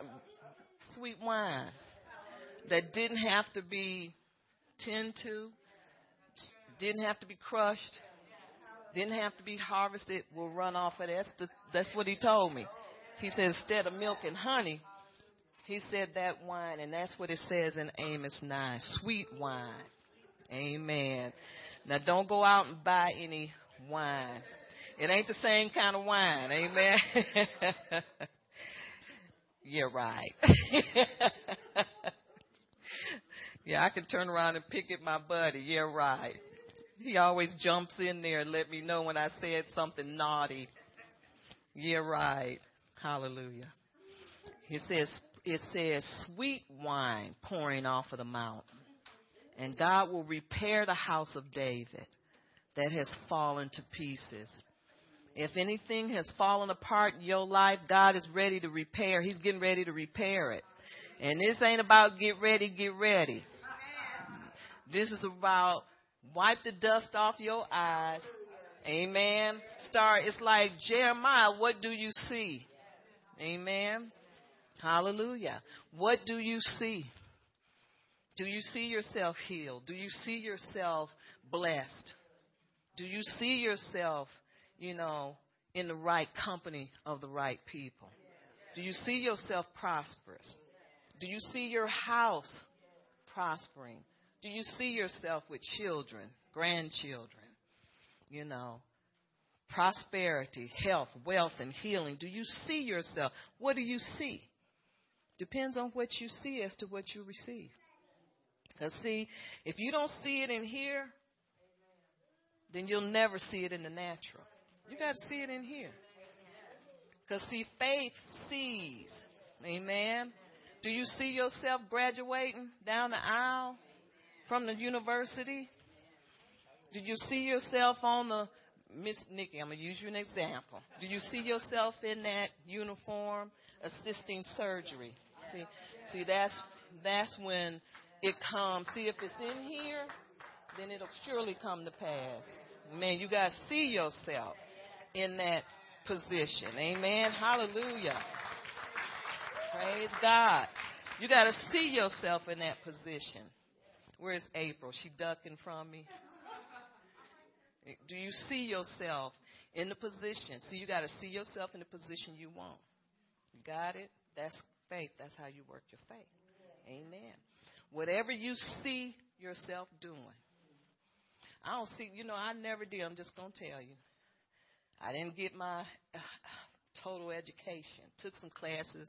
sweet wine that didn't have to be tended to, didn't have to be crushed, didn't have to be harvested, will run off of that. That's, what he told me. He said instead of milk and honey, he said that wine, and that's what it says in Amos 9 sweet wine. Amen. Now don't go out and buy any wine. It ain't the same kind of wine. Amen. yeah, right. yeah, I can turn around and pick at my buddy. Yeah, right. He always jumps in there and let me know when I said something naughty. Yeah, right. Hallelujah. It says it says sweet wine pouring off of the mountain and God will repair the house of David that has fallen to pieces. If anything has fallen apart in your life, God is ready to repair. He's getting ready to repair it. And this ain't about get ready, get ready. This is about wipe the dust off your eyes. Amen. Start, it's like Jeremiah, what do you see? Amen. Hallelujah. What do you see? Do you see yourself healed? Do you see yourself blessed? Do you see yourself, you know, in the right company of the right people? Do you see yourself prosperous? Do you see your house prospering? Do you see yourself with children, grandchildren? You know, prosperity, health, wealth, and healing. Do you see yourself? What do you see? Depends on what you see as to what you receive. Because, see, if you don't see it in here, then you'll never see it in the natural. You got to see it in here. Because, see, faith sees. Amen. Do you see yourself graduating down the aisle from the university? Do you see yourself on the Miss Nikki? I'm gonna use you an example. Do you see yourself in that uniform assisting surgery? See, see that's that's when it comes. See, if it's in here, then it'll surely come to pass. Man, you got to see yourself in that position. Amen. Hallelujah. Praise God. You got to see yourself in that position. Where's April? She ducking from me. Do you see yourself in the position? See, you got to see yourself in the position you want. You got it? That's faith. That's how you work your faith. Amen. Whatever you see yourself doing. I don't see, you know, I never did. I'm just going to tell you. I didn't get my uh, total education. Took some classes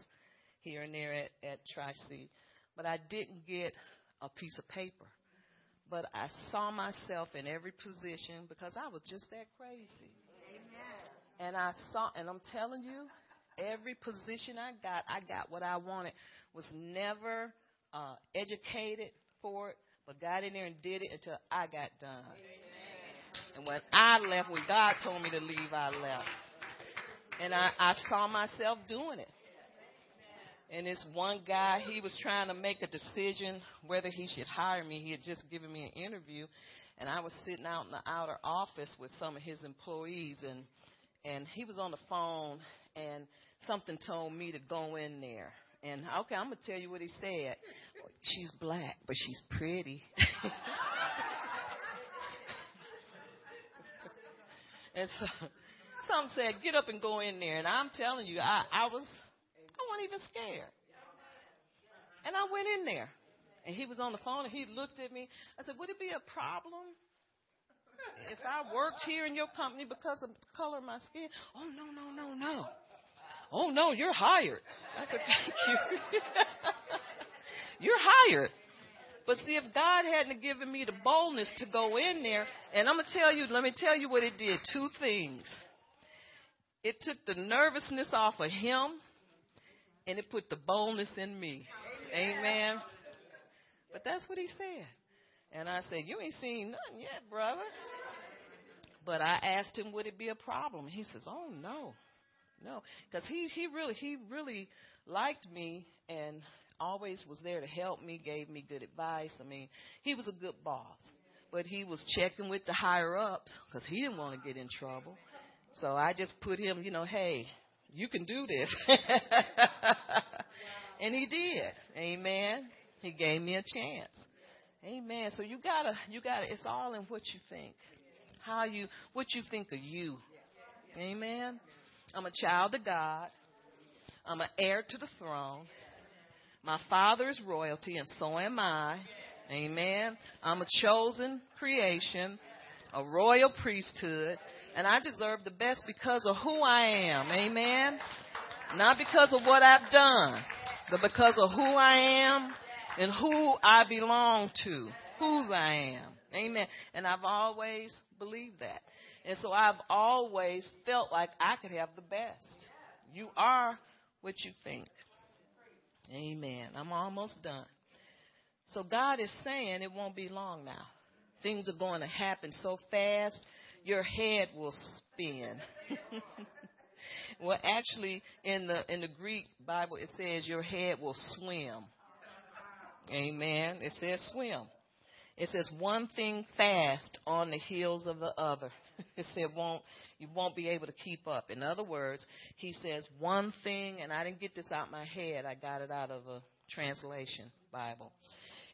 here and there at, at Tri C, but I didn't get a piece of paper. But I saw myself in every position because I was just that crazy. Amen. And I saw, and I'm telling you, every position I got, I got what I wanted. Was never uh, educated for it, but got in there and did it until I got done. And when I left, when God told me to leave, I left. And I, I saw myself doing it. And this one guy, he was trying to make a decision whether he should hire me. He had just given me an interview, and I was sitting out in the outer office with some of his employees, and and he was on the phone, and something told me to go in there. And okay, I'm gonna tell you what he said. She's black, but she's pretty. and so some said, get up and go in there. And I'm telling you, I, I was, I wasn't even scared. And I went in there. And he was on the phone and he looked at me. I said, would it be a problem if I worked here in your company because of the color of my skin? Oh, no, no, no, no. Oh, no, you're hired. I said, thank you. you're hired. But see, if God hadn't given me the boldness to go in there, and I'm to tell you, let me tell you what it did. Two things. It took the nervousness off of him, and it put the boldness in me. Amen. But that's what he said. And I said, You ain't seen nothing yet, brother. But I asked him, Would it be a problem? He says, Oh, no. No. Because he, he really, he really liked me and always was there to help me, gave me good advice. I mean, he was a good boss. But he was checking with the higher ups because he didn't want to get in trouble. So I just put him, you know, hey, you can do this. and he did. Amen. He gave me a chance. Amen. So you gotta, you gotta, it's all in what you think. How you, what you think of you. Amen. I'm a child of God. I'm an heir to the throne. My father is royalty, and so am I. Amen. I'm a chosen creation, a royal priesthood, and I deserve the best because of who I am. Amen. Not because of what I've done, but because of who I am and who I belong to, whose I am. Amen. And I've always believed that. And so I've always felt like I could have the best. You are what you think. Amen. I'm almost done. So God is saying it won't be long now. Things are going to happen so fast, your head will spin. well, actually, in the in the Greek Bible, it says your head will swim. Amen. It says swim. It says one thing fast on the heels of the other. it said won't you won't be able to keep up. In other words, he says one thing, and I didn't get this out my head. I got it out of a translation Bible.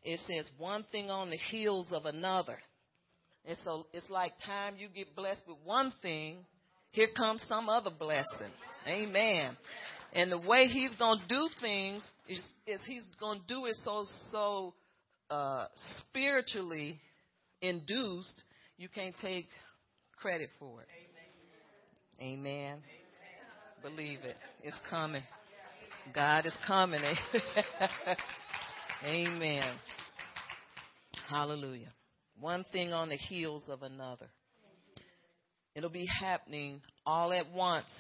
It says one thing on the heels of another. And so it's like time you get blessed with one thing, here comes some other blessing. Amen. And the way he's going to do things is, is he's going to do it so so uh, spiritually induced, you can't take credit for it. Amen. Amen. Believe it. It's coming. God is coming. Amen. Hallelujah. One thing on the heels of another. It'll be happening all at once.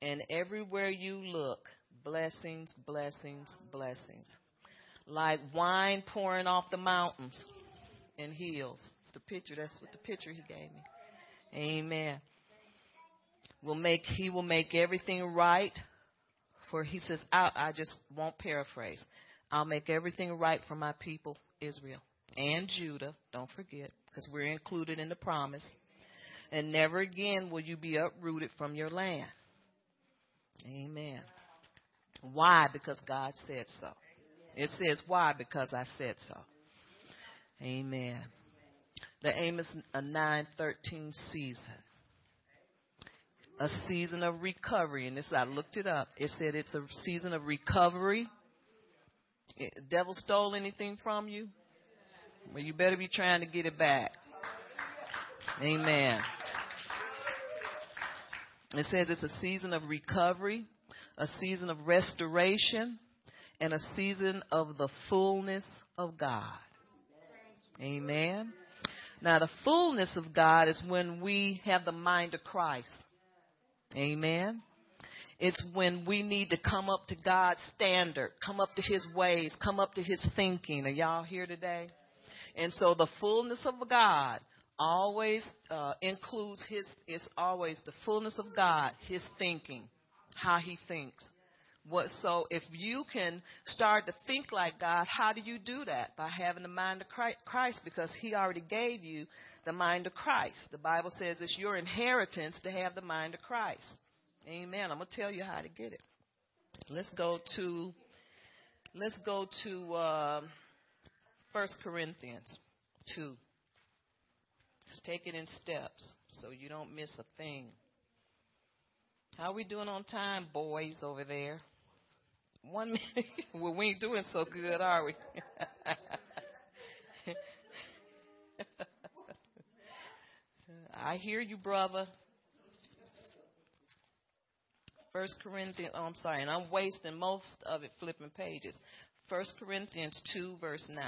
And everywhere you look, blessings, blessings, blessings. Like wine pouring off the mountains and hills. The picture. That's what the picture he gave me. Amen. Will make he will make everything right for he says I, I just won't paraphrase. I'll make everything right for my people israel and judah. Don't forget because we're included in the promise. And never again will you be uprooted from your land. Amen. Why? Because god said so. It says why? Because i said so. Amen the amos 913 season a season of recovery. And this, I looked it up. It said it's a season of recovery. Devil stole anything from you? Well, you better be trying to get it back. Amen. It says it's a season of recovery, a season of restoration, and a season of the fullness of God. Amen. Now, the fullness of God is when we have the mind of Christ. Amen. It's when we need to come up to God's standard, come up to His ways, come up to His thinking. Are y'all here today? And so the fullness of God always uh, includes His, it's always the fullness of God, His thinking, how He thinks. What, so if you can start to think like God, how do you do that? By having the mind of Christ because He already gave you the mind of Christ. The Bible says it's your inheritance to have the mind of Christ. Amen. I'm going to tell you how to get it. Let's go to let's go to uh, 1 Corinthians 2. Let's take it in steps so you don't miss a thing. How are we doing on time, boys over there? One minute. well, we ain't doing so good, are we? I hear you, brother. First Corinthians, oh, I'm sorry, and I'm wasting most of it flipping pages. 1 Corinthians 2, verse 9.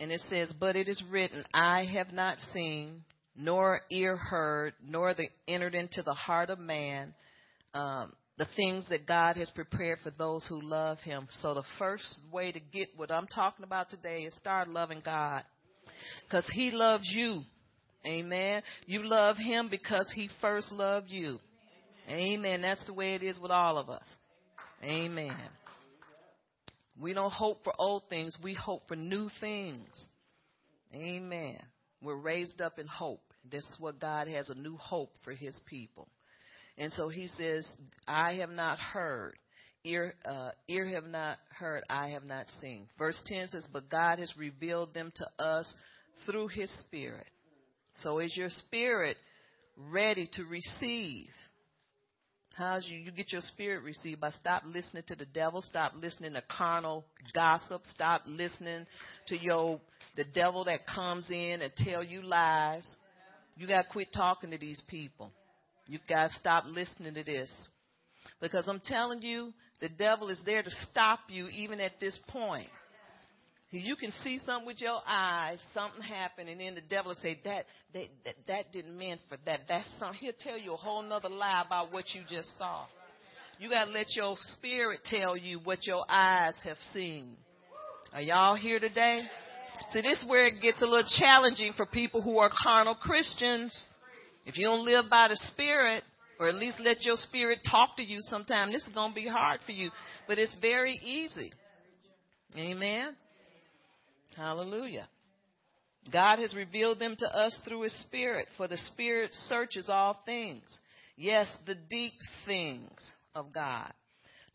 And it says, But it is written, I have not seen, nor ear heard, nor the entered into the heart of man um, the things that God has prepared for those who love Him. So the first way to get what I'm talking about today is start loving God, because He loves you. Amen. You love Him because He first loved you. Amen. That's the way it is with all of us. Amen. We don't hope for old things, we hope for new things. Amen. We're raised up in hope. This is what God has a new hope for his people. And so he says, I have not heard, ear, uh, ear have not heard, I have not seen. Verse 10 says, But God has revealed them to us through his Spirit. So is your spirit ready to receive? How's you? You get your spirit received by stop listening to the devil, stop listening to carnal gossip, stop listening to your the devil that comes in and tell you lies. You got to quit talking to these people. You got to stop listening to this. Because I'm telling you, the devil is there to stop you even at this point. You can see something with your eyes, something happen, and then the devil will say that that that, that didn't mean for that. That's something. He'll tell you a whole nother lie about what you just saw. You got to let your spirit tell you what your eyes have seen. Are y'all here today? See, this is where it gets a little challenging for people who are carnal Christians. If you don't live by the Spirit, or at least let your spirit talk to you sometime, this is going to be hard for you. But it's very easy. Amen. Hallelujah. God has revealed them to us through His Spirit, for the Spirit searches all things. Yes, the deep things of God.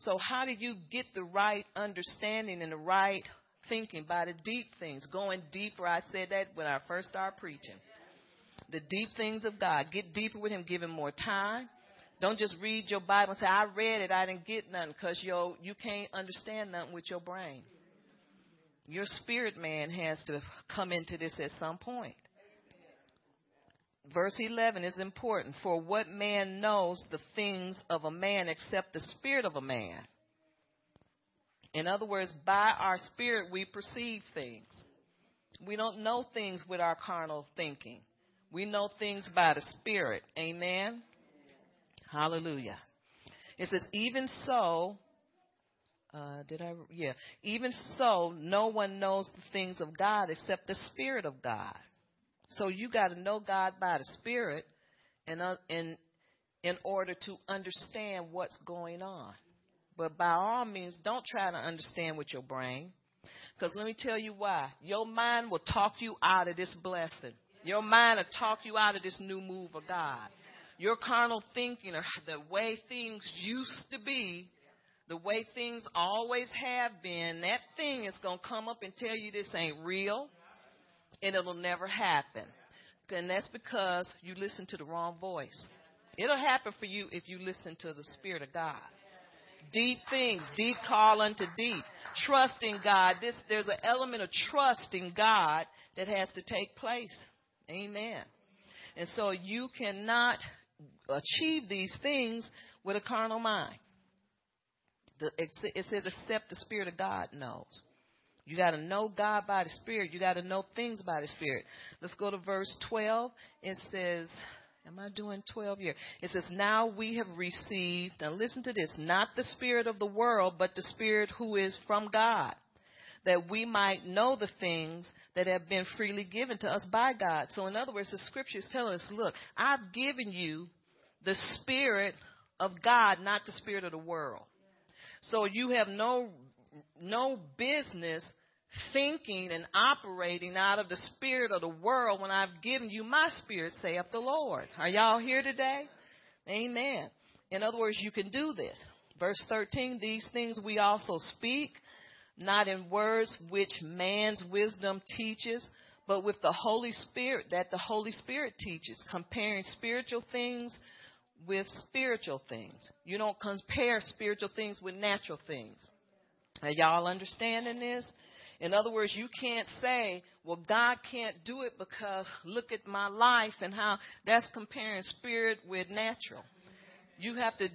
So, how do you get the right understanding and the right thinking by the deep things? Going deeper. I said that when I first started preaching. The deep things of God. Get deeper with Him, give Him more time. Don't just read your Bible and say, I read it, I didn't get nothing, because you can't understand nothing with your brain. Your spirit man has to come into this at some point. Verse 11 is important. For what man knows the things of a man except the spirit of a man? In other words, by our spirit we perceive things. We don't know things with our carnal thinking. We know things by the spirit. Amen. Hallelujah. It says, even so, uh, did I? Yeah. Even so, no one knows the things of God except the Spirit of God. So you got to know God by the Spirit, and uh, in in order to understand what's going on. But by all means, don't try to understand with your brain, because let me tell you why. Your mind will talk you out of this blessing. Your mind will talk you out of this new move of God. Your carnal thinking or the way things used to be the way things always have been, that thing is going to come up and tell you this ain't real and it'll never happen. And that's because you listen to the wrong voice. It'll happen for you if you listen to the Spirit of God. Deep things, deep call unto deep. Trust in God. This, there's an element of trust in God that has to take place. Amen. And so you cannot achieve these things with a carnal mind. The, it says, except the Spirit of God knows. You got to know God by the Spirit. You got to know things by the Spirit. Let's go to verse 12. It says, Am I doing 12 here? It says, Now we have received, now listen to this, not the Spirit of the world, but the Spirit who is from God, that we might know the things that have been freely given to us by God. So, in other words, the scripture is telling us, Look, I've given you the Spirit of God, not the Spirit of the world. So you have no no business thinking and operating out of the spirit of the world when I've given you my spirit, saith the Lord. Are y'all here today? Amen. In other words, you can do this. Verse 13, these things we also speak, not in words which man's wisdom teaches, but with the Holy Spirit, that the Holy Spirit teaches, comparing spiritual things with spiritual things. You don't compare spiritual things with natural things. Are y'all understanding this? In other words, you can't say, well, God can't do it because look at my life and how that's comparing spirit with natural. You have to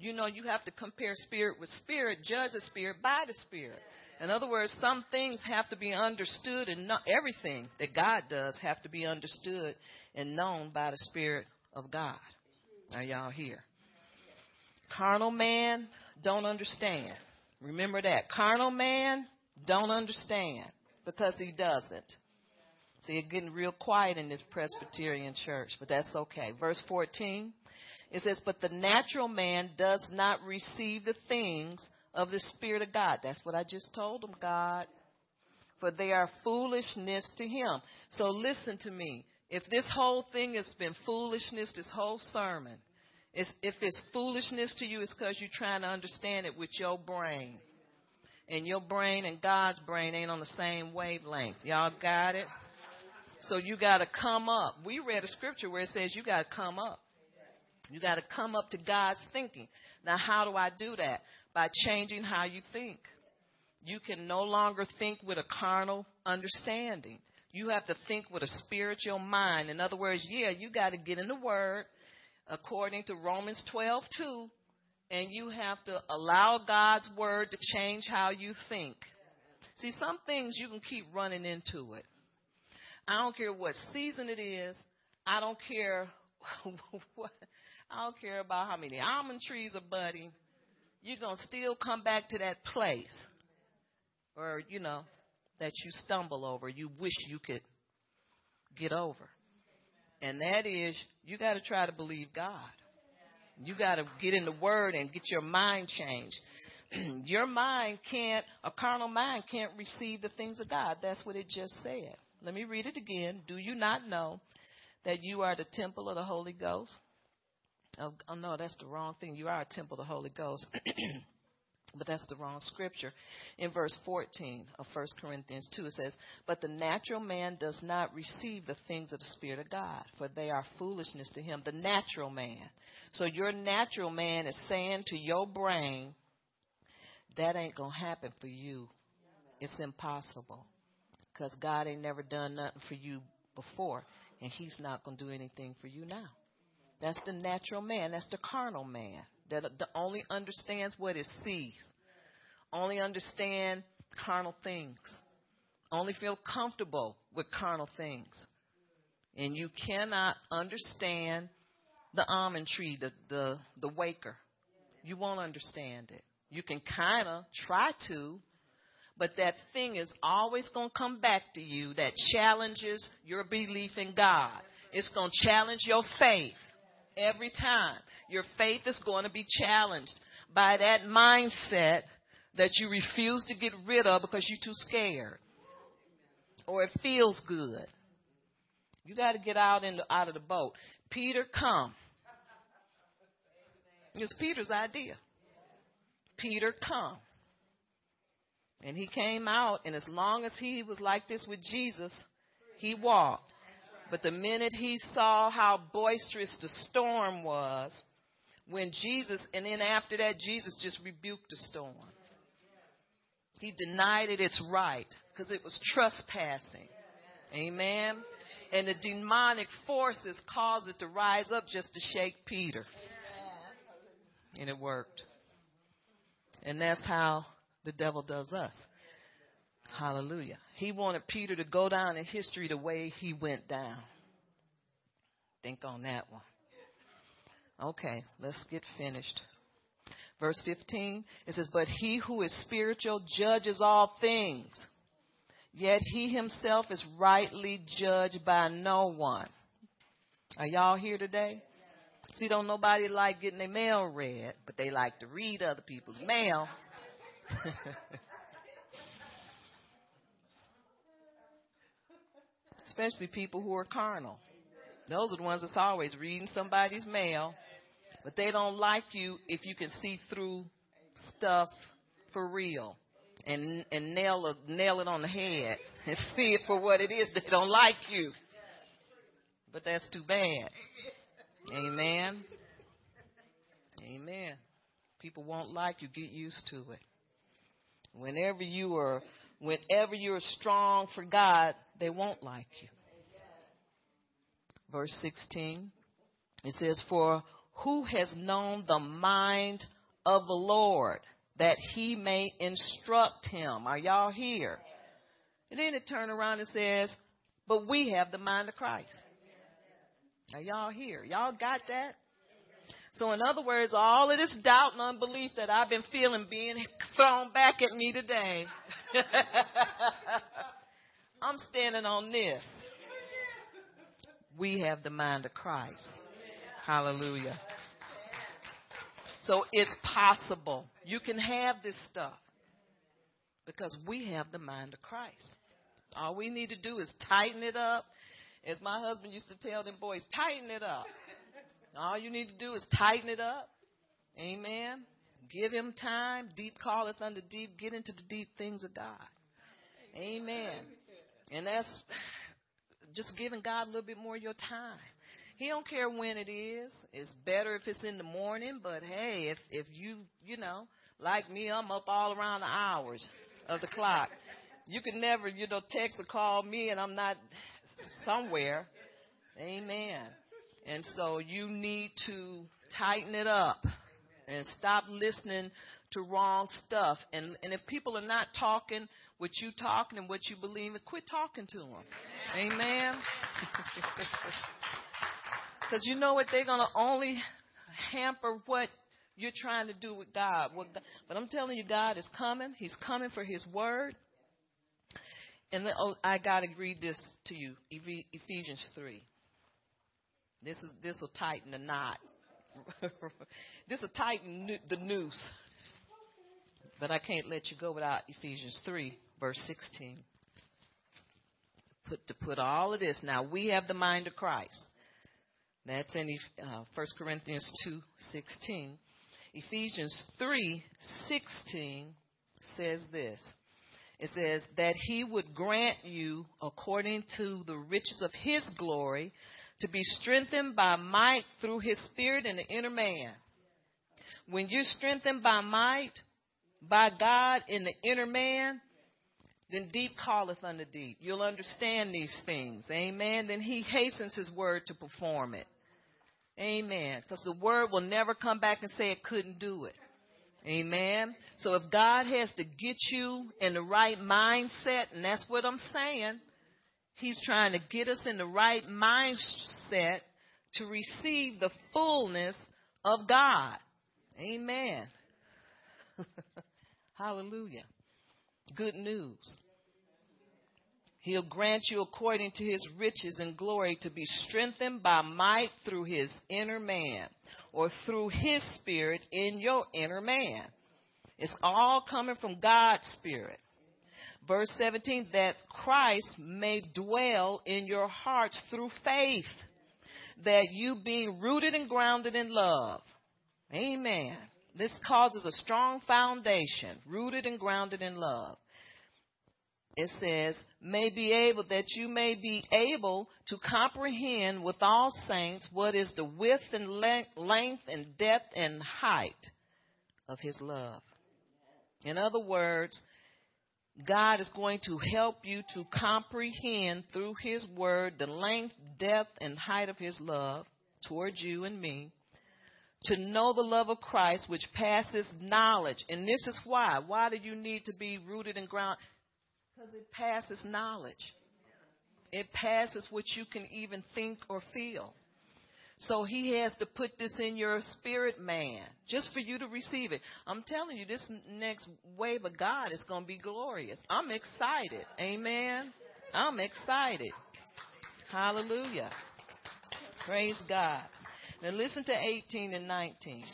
you know, you have to compare spirit with spirit, judge the spirit by the spirit. In other words, some things have to be understood, and not everything that God does have to be understood and known by the Spirit of God. Are y'all here? Carnal man don't understand. Remember that. Carnal man don't understand because he doesn't. See, it's getting real quiet in this Presbyterian church, but that's okay. Verse 14, it says, But the natural man does not receive the things of the Spirit of God. That's what I just told them, God. For they are foolishness to him. So listen to me. If this whole thing has been foolishness, this whole sermon, if it's foolishness to you, it's because you're trying to understand it with your brain. And your brain and God's brain ain't on the same wavelength. Y'all got it? So you got to come up. We read a scripture where it says you got to come up. You got to come up to God's thinking. Now, how do I do that? By changing how you think. You can no longer think with a carnal understanding. You have to think with a spiritual mind. In other words, yeah, you got to get in the Word according to Romans 12 2, and you have to allow God's Word to change how you think. See, some things you can keep running into it. I don't care what season it is. I don't care what. I don't care about how many almond trees are budding. You're going to still come back to that place. Or, you know, that you stumble over, you wish you could get over. And that is, you got to try to believe God. You got to get in the Word and get your mind changed. your mind can't, a carnal mind can't receive the things of God. That's what it just said. Let me read it again. Do you not know that you are the temple of the Holy Ghost? Oh, oh no, that's the wrong thing. You are a temple of the Holy Ghost. But that's the wrong scripture. In verse 14 of 1 Corinthians 2, it says, But the natural man does not receive the things of the Spirit of God, for they are foolishness to him. The natural man. So your natural man is saying to your brain, That ain't going to happen for you. It's impossible. Because God ain't never done nothing for you before, and He's not going to do anything for you now. That's the natural man. That's the carnal man that only understands what it sees, only understand carnal things, only feel comfortable with carnal things. And you cannot understand the almond tree, the, the, the waker. You won't understand it. You can kind of try to, but that thing is always going to come back to you that challenges your belief in God. It's going to challenge your faith every time. Your faith is going to be challenged by that mindset that you refuse to get rid of because you're too scared or it feels good. You got to get out in the, out of the boat. Peter, come. It's Peter's idea. Peter, come. And he came out, and as long as he was like this with Jesus, he walked. But the minute he saw how boisterous the storm was, when Jesus, and then after that, Jesus just rebuked the storm. He denied it its right because it was trespassing. Amen. And the demonic forces caused it to rise up just to shake Peter. And it worked. And that's how the devil does us. Hallelujah. He wanted Peter to go down in history the way he went down. Think on that one. Okay, let's get finished. Verse 15, it says, But he who is spiritual judges all things, yet he himself is rightly judged by no one. Are y'all here today? See, don't nobody like getting their mail read, but they like to read other people's mail. Especially people who are carnal. Those are the ones that's always reading somebody's mail, but they don't like you if you can see through stuff for real and and nail a, nail it on the head and see it for what it is. They don't like you, but that's too bad. Amen. Amen. People won't like you. Get used to it. Whenever you are, whenever you're strong for God, they won't like you verse 16. It says, For who has known the mind of the Lord, that he may instruct him. Are y'all here? And then it turns around and says, but we have the mind of Christ. Are y'all here? Y'all got that? So, in other words, all of this doubt and unbelief that I've been feeling being thrown back at me today, I'm standing on this. We have the mind of Christ. Hallelujah. So it's possible. You can have this stuff because we have the mind of Christ. All we need to do is tighten it up. As my husband used to tell them boys, tighten it up. All you need to do is tighten it up. Amen. Give him time. Deep calleth unto deep. Get into the deep things of God. Amen. And that's just giving God a little bit more of your time. He don't care when it is. It's better if it's in the morning, but hey, if if you you know, like me, I'm up all around the hours of the clock. You can never, you know, text or call me and I'm not somewhere. Amen. And so you need to tighten it up and stop listening to wrong stuff. And and if people are not talking what you talking and what you believe, quit talking to them. Amen. Because you know what? They're going to only hamper what you're trying to do with God. But I'm telling you, God is coming. He's coming for His word. And oh, I got to read this to you Ephesians 3. This is this will tighten the knot. this will tighten the noose. But I can't let you go without Ephesians 3, verse 16. Put to put all of this. Now we have the mind of Christ. That's in uh, 1 Corinthians 2:16. Ephesians 3:16 says this. It says that he would grant you according to the riches of his glory to be strengthened by might through his spirit in the inner man. When you're strengthened by might by God in the inner man, then deep calleth unto deep. You'll understand these things. Amen. Then he hastens his word to perform it. Amen. Because the word will never come back and say it couldn't do it. Amen. So if God has to get you in the right mindset, and that's what I'm saying, He's trying to get us in the right mindset to receive the fullness of God. Amen. Hallelujah. Good news. He'll grant you according to his riches and glory to be strengthened by might through his inner man or through his spirit in your inner man. It's all coming from God's spirit. Verse 17, that Christ may dwell in your hearts through faith, that you being rooted and grounded in love. Amen. This causes a strong foundation, rooted and grounded in love it says, may be able, that you may be able to comprehend with all saints what is the width and length and depth and height of his love. In other words, God is going to help you to comprehend through his word the length, depth, and height of his love towards you and me. To know the love of Christ, which passes knowledge. And this is why. Why do you need to be rooted and grounded? Because it passes knowledge. It passes what you can even think or feel. So he has to put this in your spirit man just for you to receive it. I'm telling you, this next wave of God is going to be glorious. I'm excited. Amen. I'm excited. Hallelujah. Praise God. Now listen to 18 and 19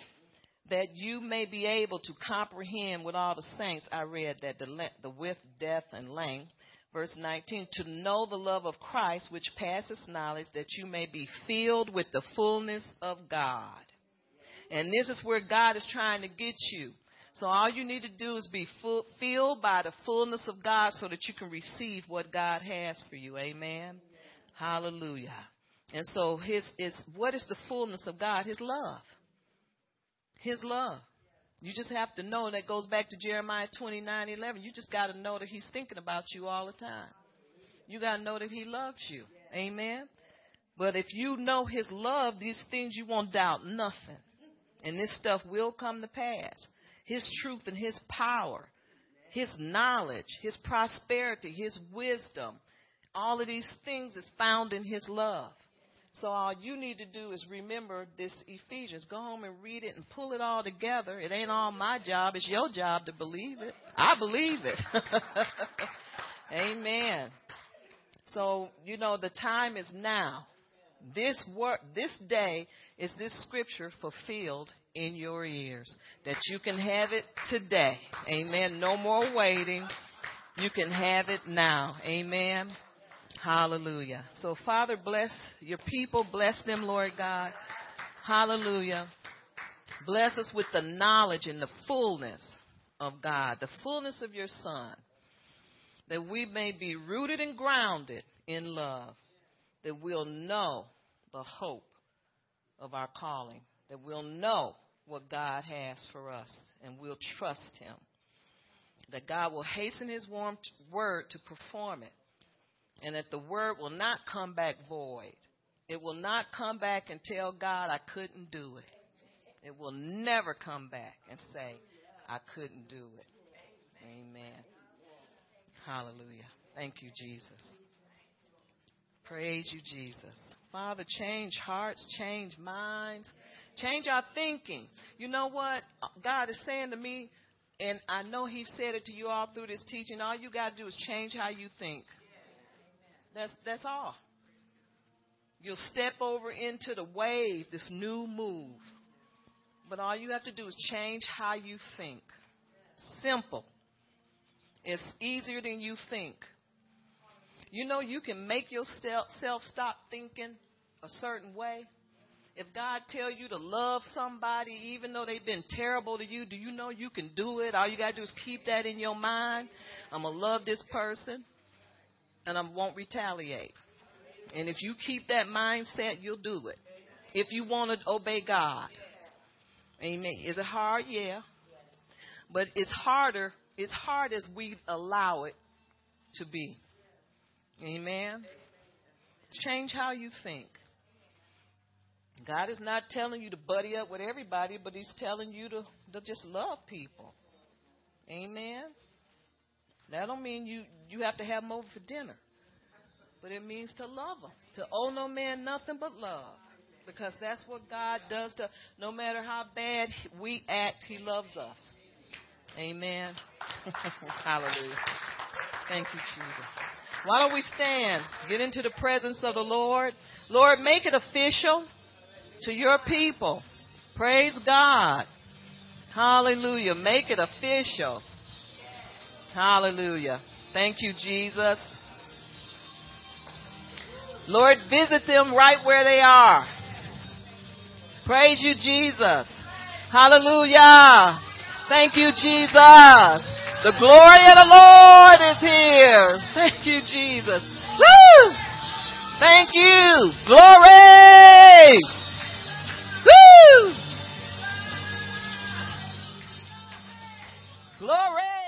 that you may be able to comprehend with all the saints. I read that the, the width, depth, and length. Verse 19, to know the love of Christ which passes knowledge, that you may be filled with the fullness of God. And this is where God is trying to get you. So all you need to do is be full, filled by the fullness of God so that you can receive what God has for you. Amen. Hallelujah. And so his is what is the fullness of God? His love. His love. You just have to know that goes back to Jeremiah 29:11. You just got to know that He's thinking about you all the time. You got to know that He loves you. Amen. But if you know His love, these things you won't doubt nothing. And this stuff will come to pass. His truth and His power, His knowledge, His prosperity, His wisdom, all of these things is found in His love. So all you need to do is remember this Ephesians. Go home and read it and pull it all together. It ain't all my job. It's your job to believe it. I believe it. Amen. So, you know, the time is now. This work, this day is this scripture fulfilled in your ears. That you can have it today. Amen. No more waiting. You can have it now. Amen. Hallelujah. So, Father, bless your people. Bless them, Lord God. Hallelujah. Bless us with the knowledge and the fullness of God, the fullness of your Son, that we may be rooted and grounded in love, that we'll know the hope of our calling, that we'll know what God has for us, and we'll trust Him, that God will hasten His warm word to perform it, and that the word will not come back void. It will not come back and tell God I couldn't do it. It will never come back and say I couldn't do it. Amen. Hallelujah. Thank you, Jesus. Praise you, Jesus. Father, change hearts, change minds, change our thinking. You know what? God is saying to me, and I know He said it to you all through this teaching. All you got to do is change how you think. That's that's all. You'll step over into the wave, this new move. But all you have to do is change how you think. Simple. It's easier than you think. You know, you can make yourself stop thinking a certain way. If God tell you to love somebody, even though they've been terrible to you, do you know you can do it? All you got to do is keep that in your mind. I'm to love this person and I won't retaliate. And if you keep that mindset, you'll do it. If you want to obey God. Amen. Is it hard? Yeah. But it's harder. It's hard as we allow it to be. Amen. Change how you think. God is not telling you to buddy up with everybody, but He's telling you to, to just love people. Amen. That don't mean you you have to have them over for dinner, but it means to love them. To owe no man nothing but love, because that's what God does. To no matter how bad we act, He loves us. Amen. Hallelujah. Thank you, Jesus. Why don't we stand? Get into the presence of the Lord. Lord, make it official to your people. Praise God. Hallelujah. Make it official. Hallelujah. Thank you, Jesus. Lord, visit them right where they are. Praise you, Jesus. Hallelujah. Thank you, Jesus. The glory of the Lord is here. Thank you, Jesus. Woo! Thank you. Glory. Woo! Glory.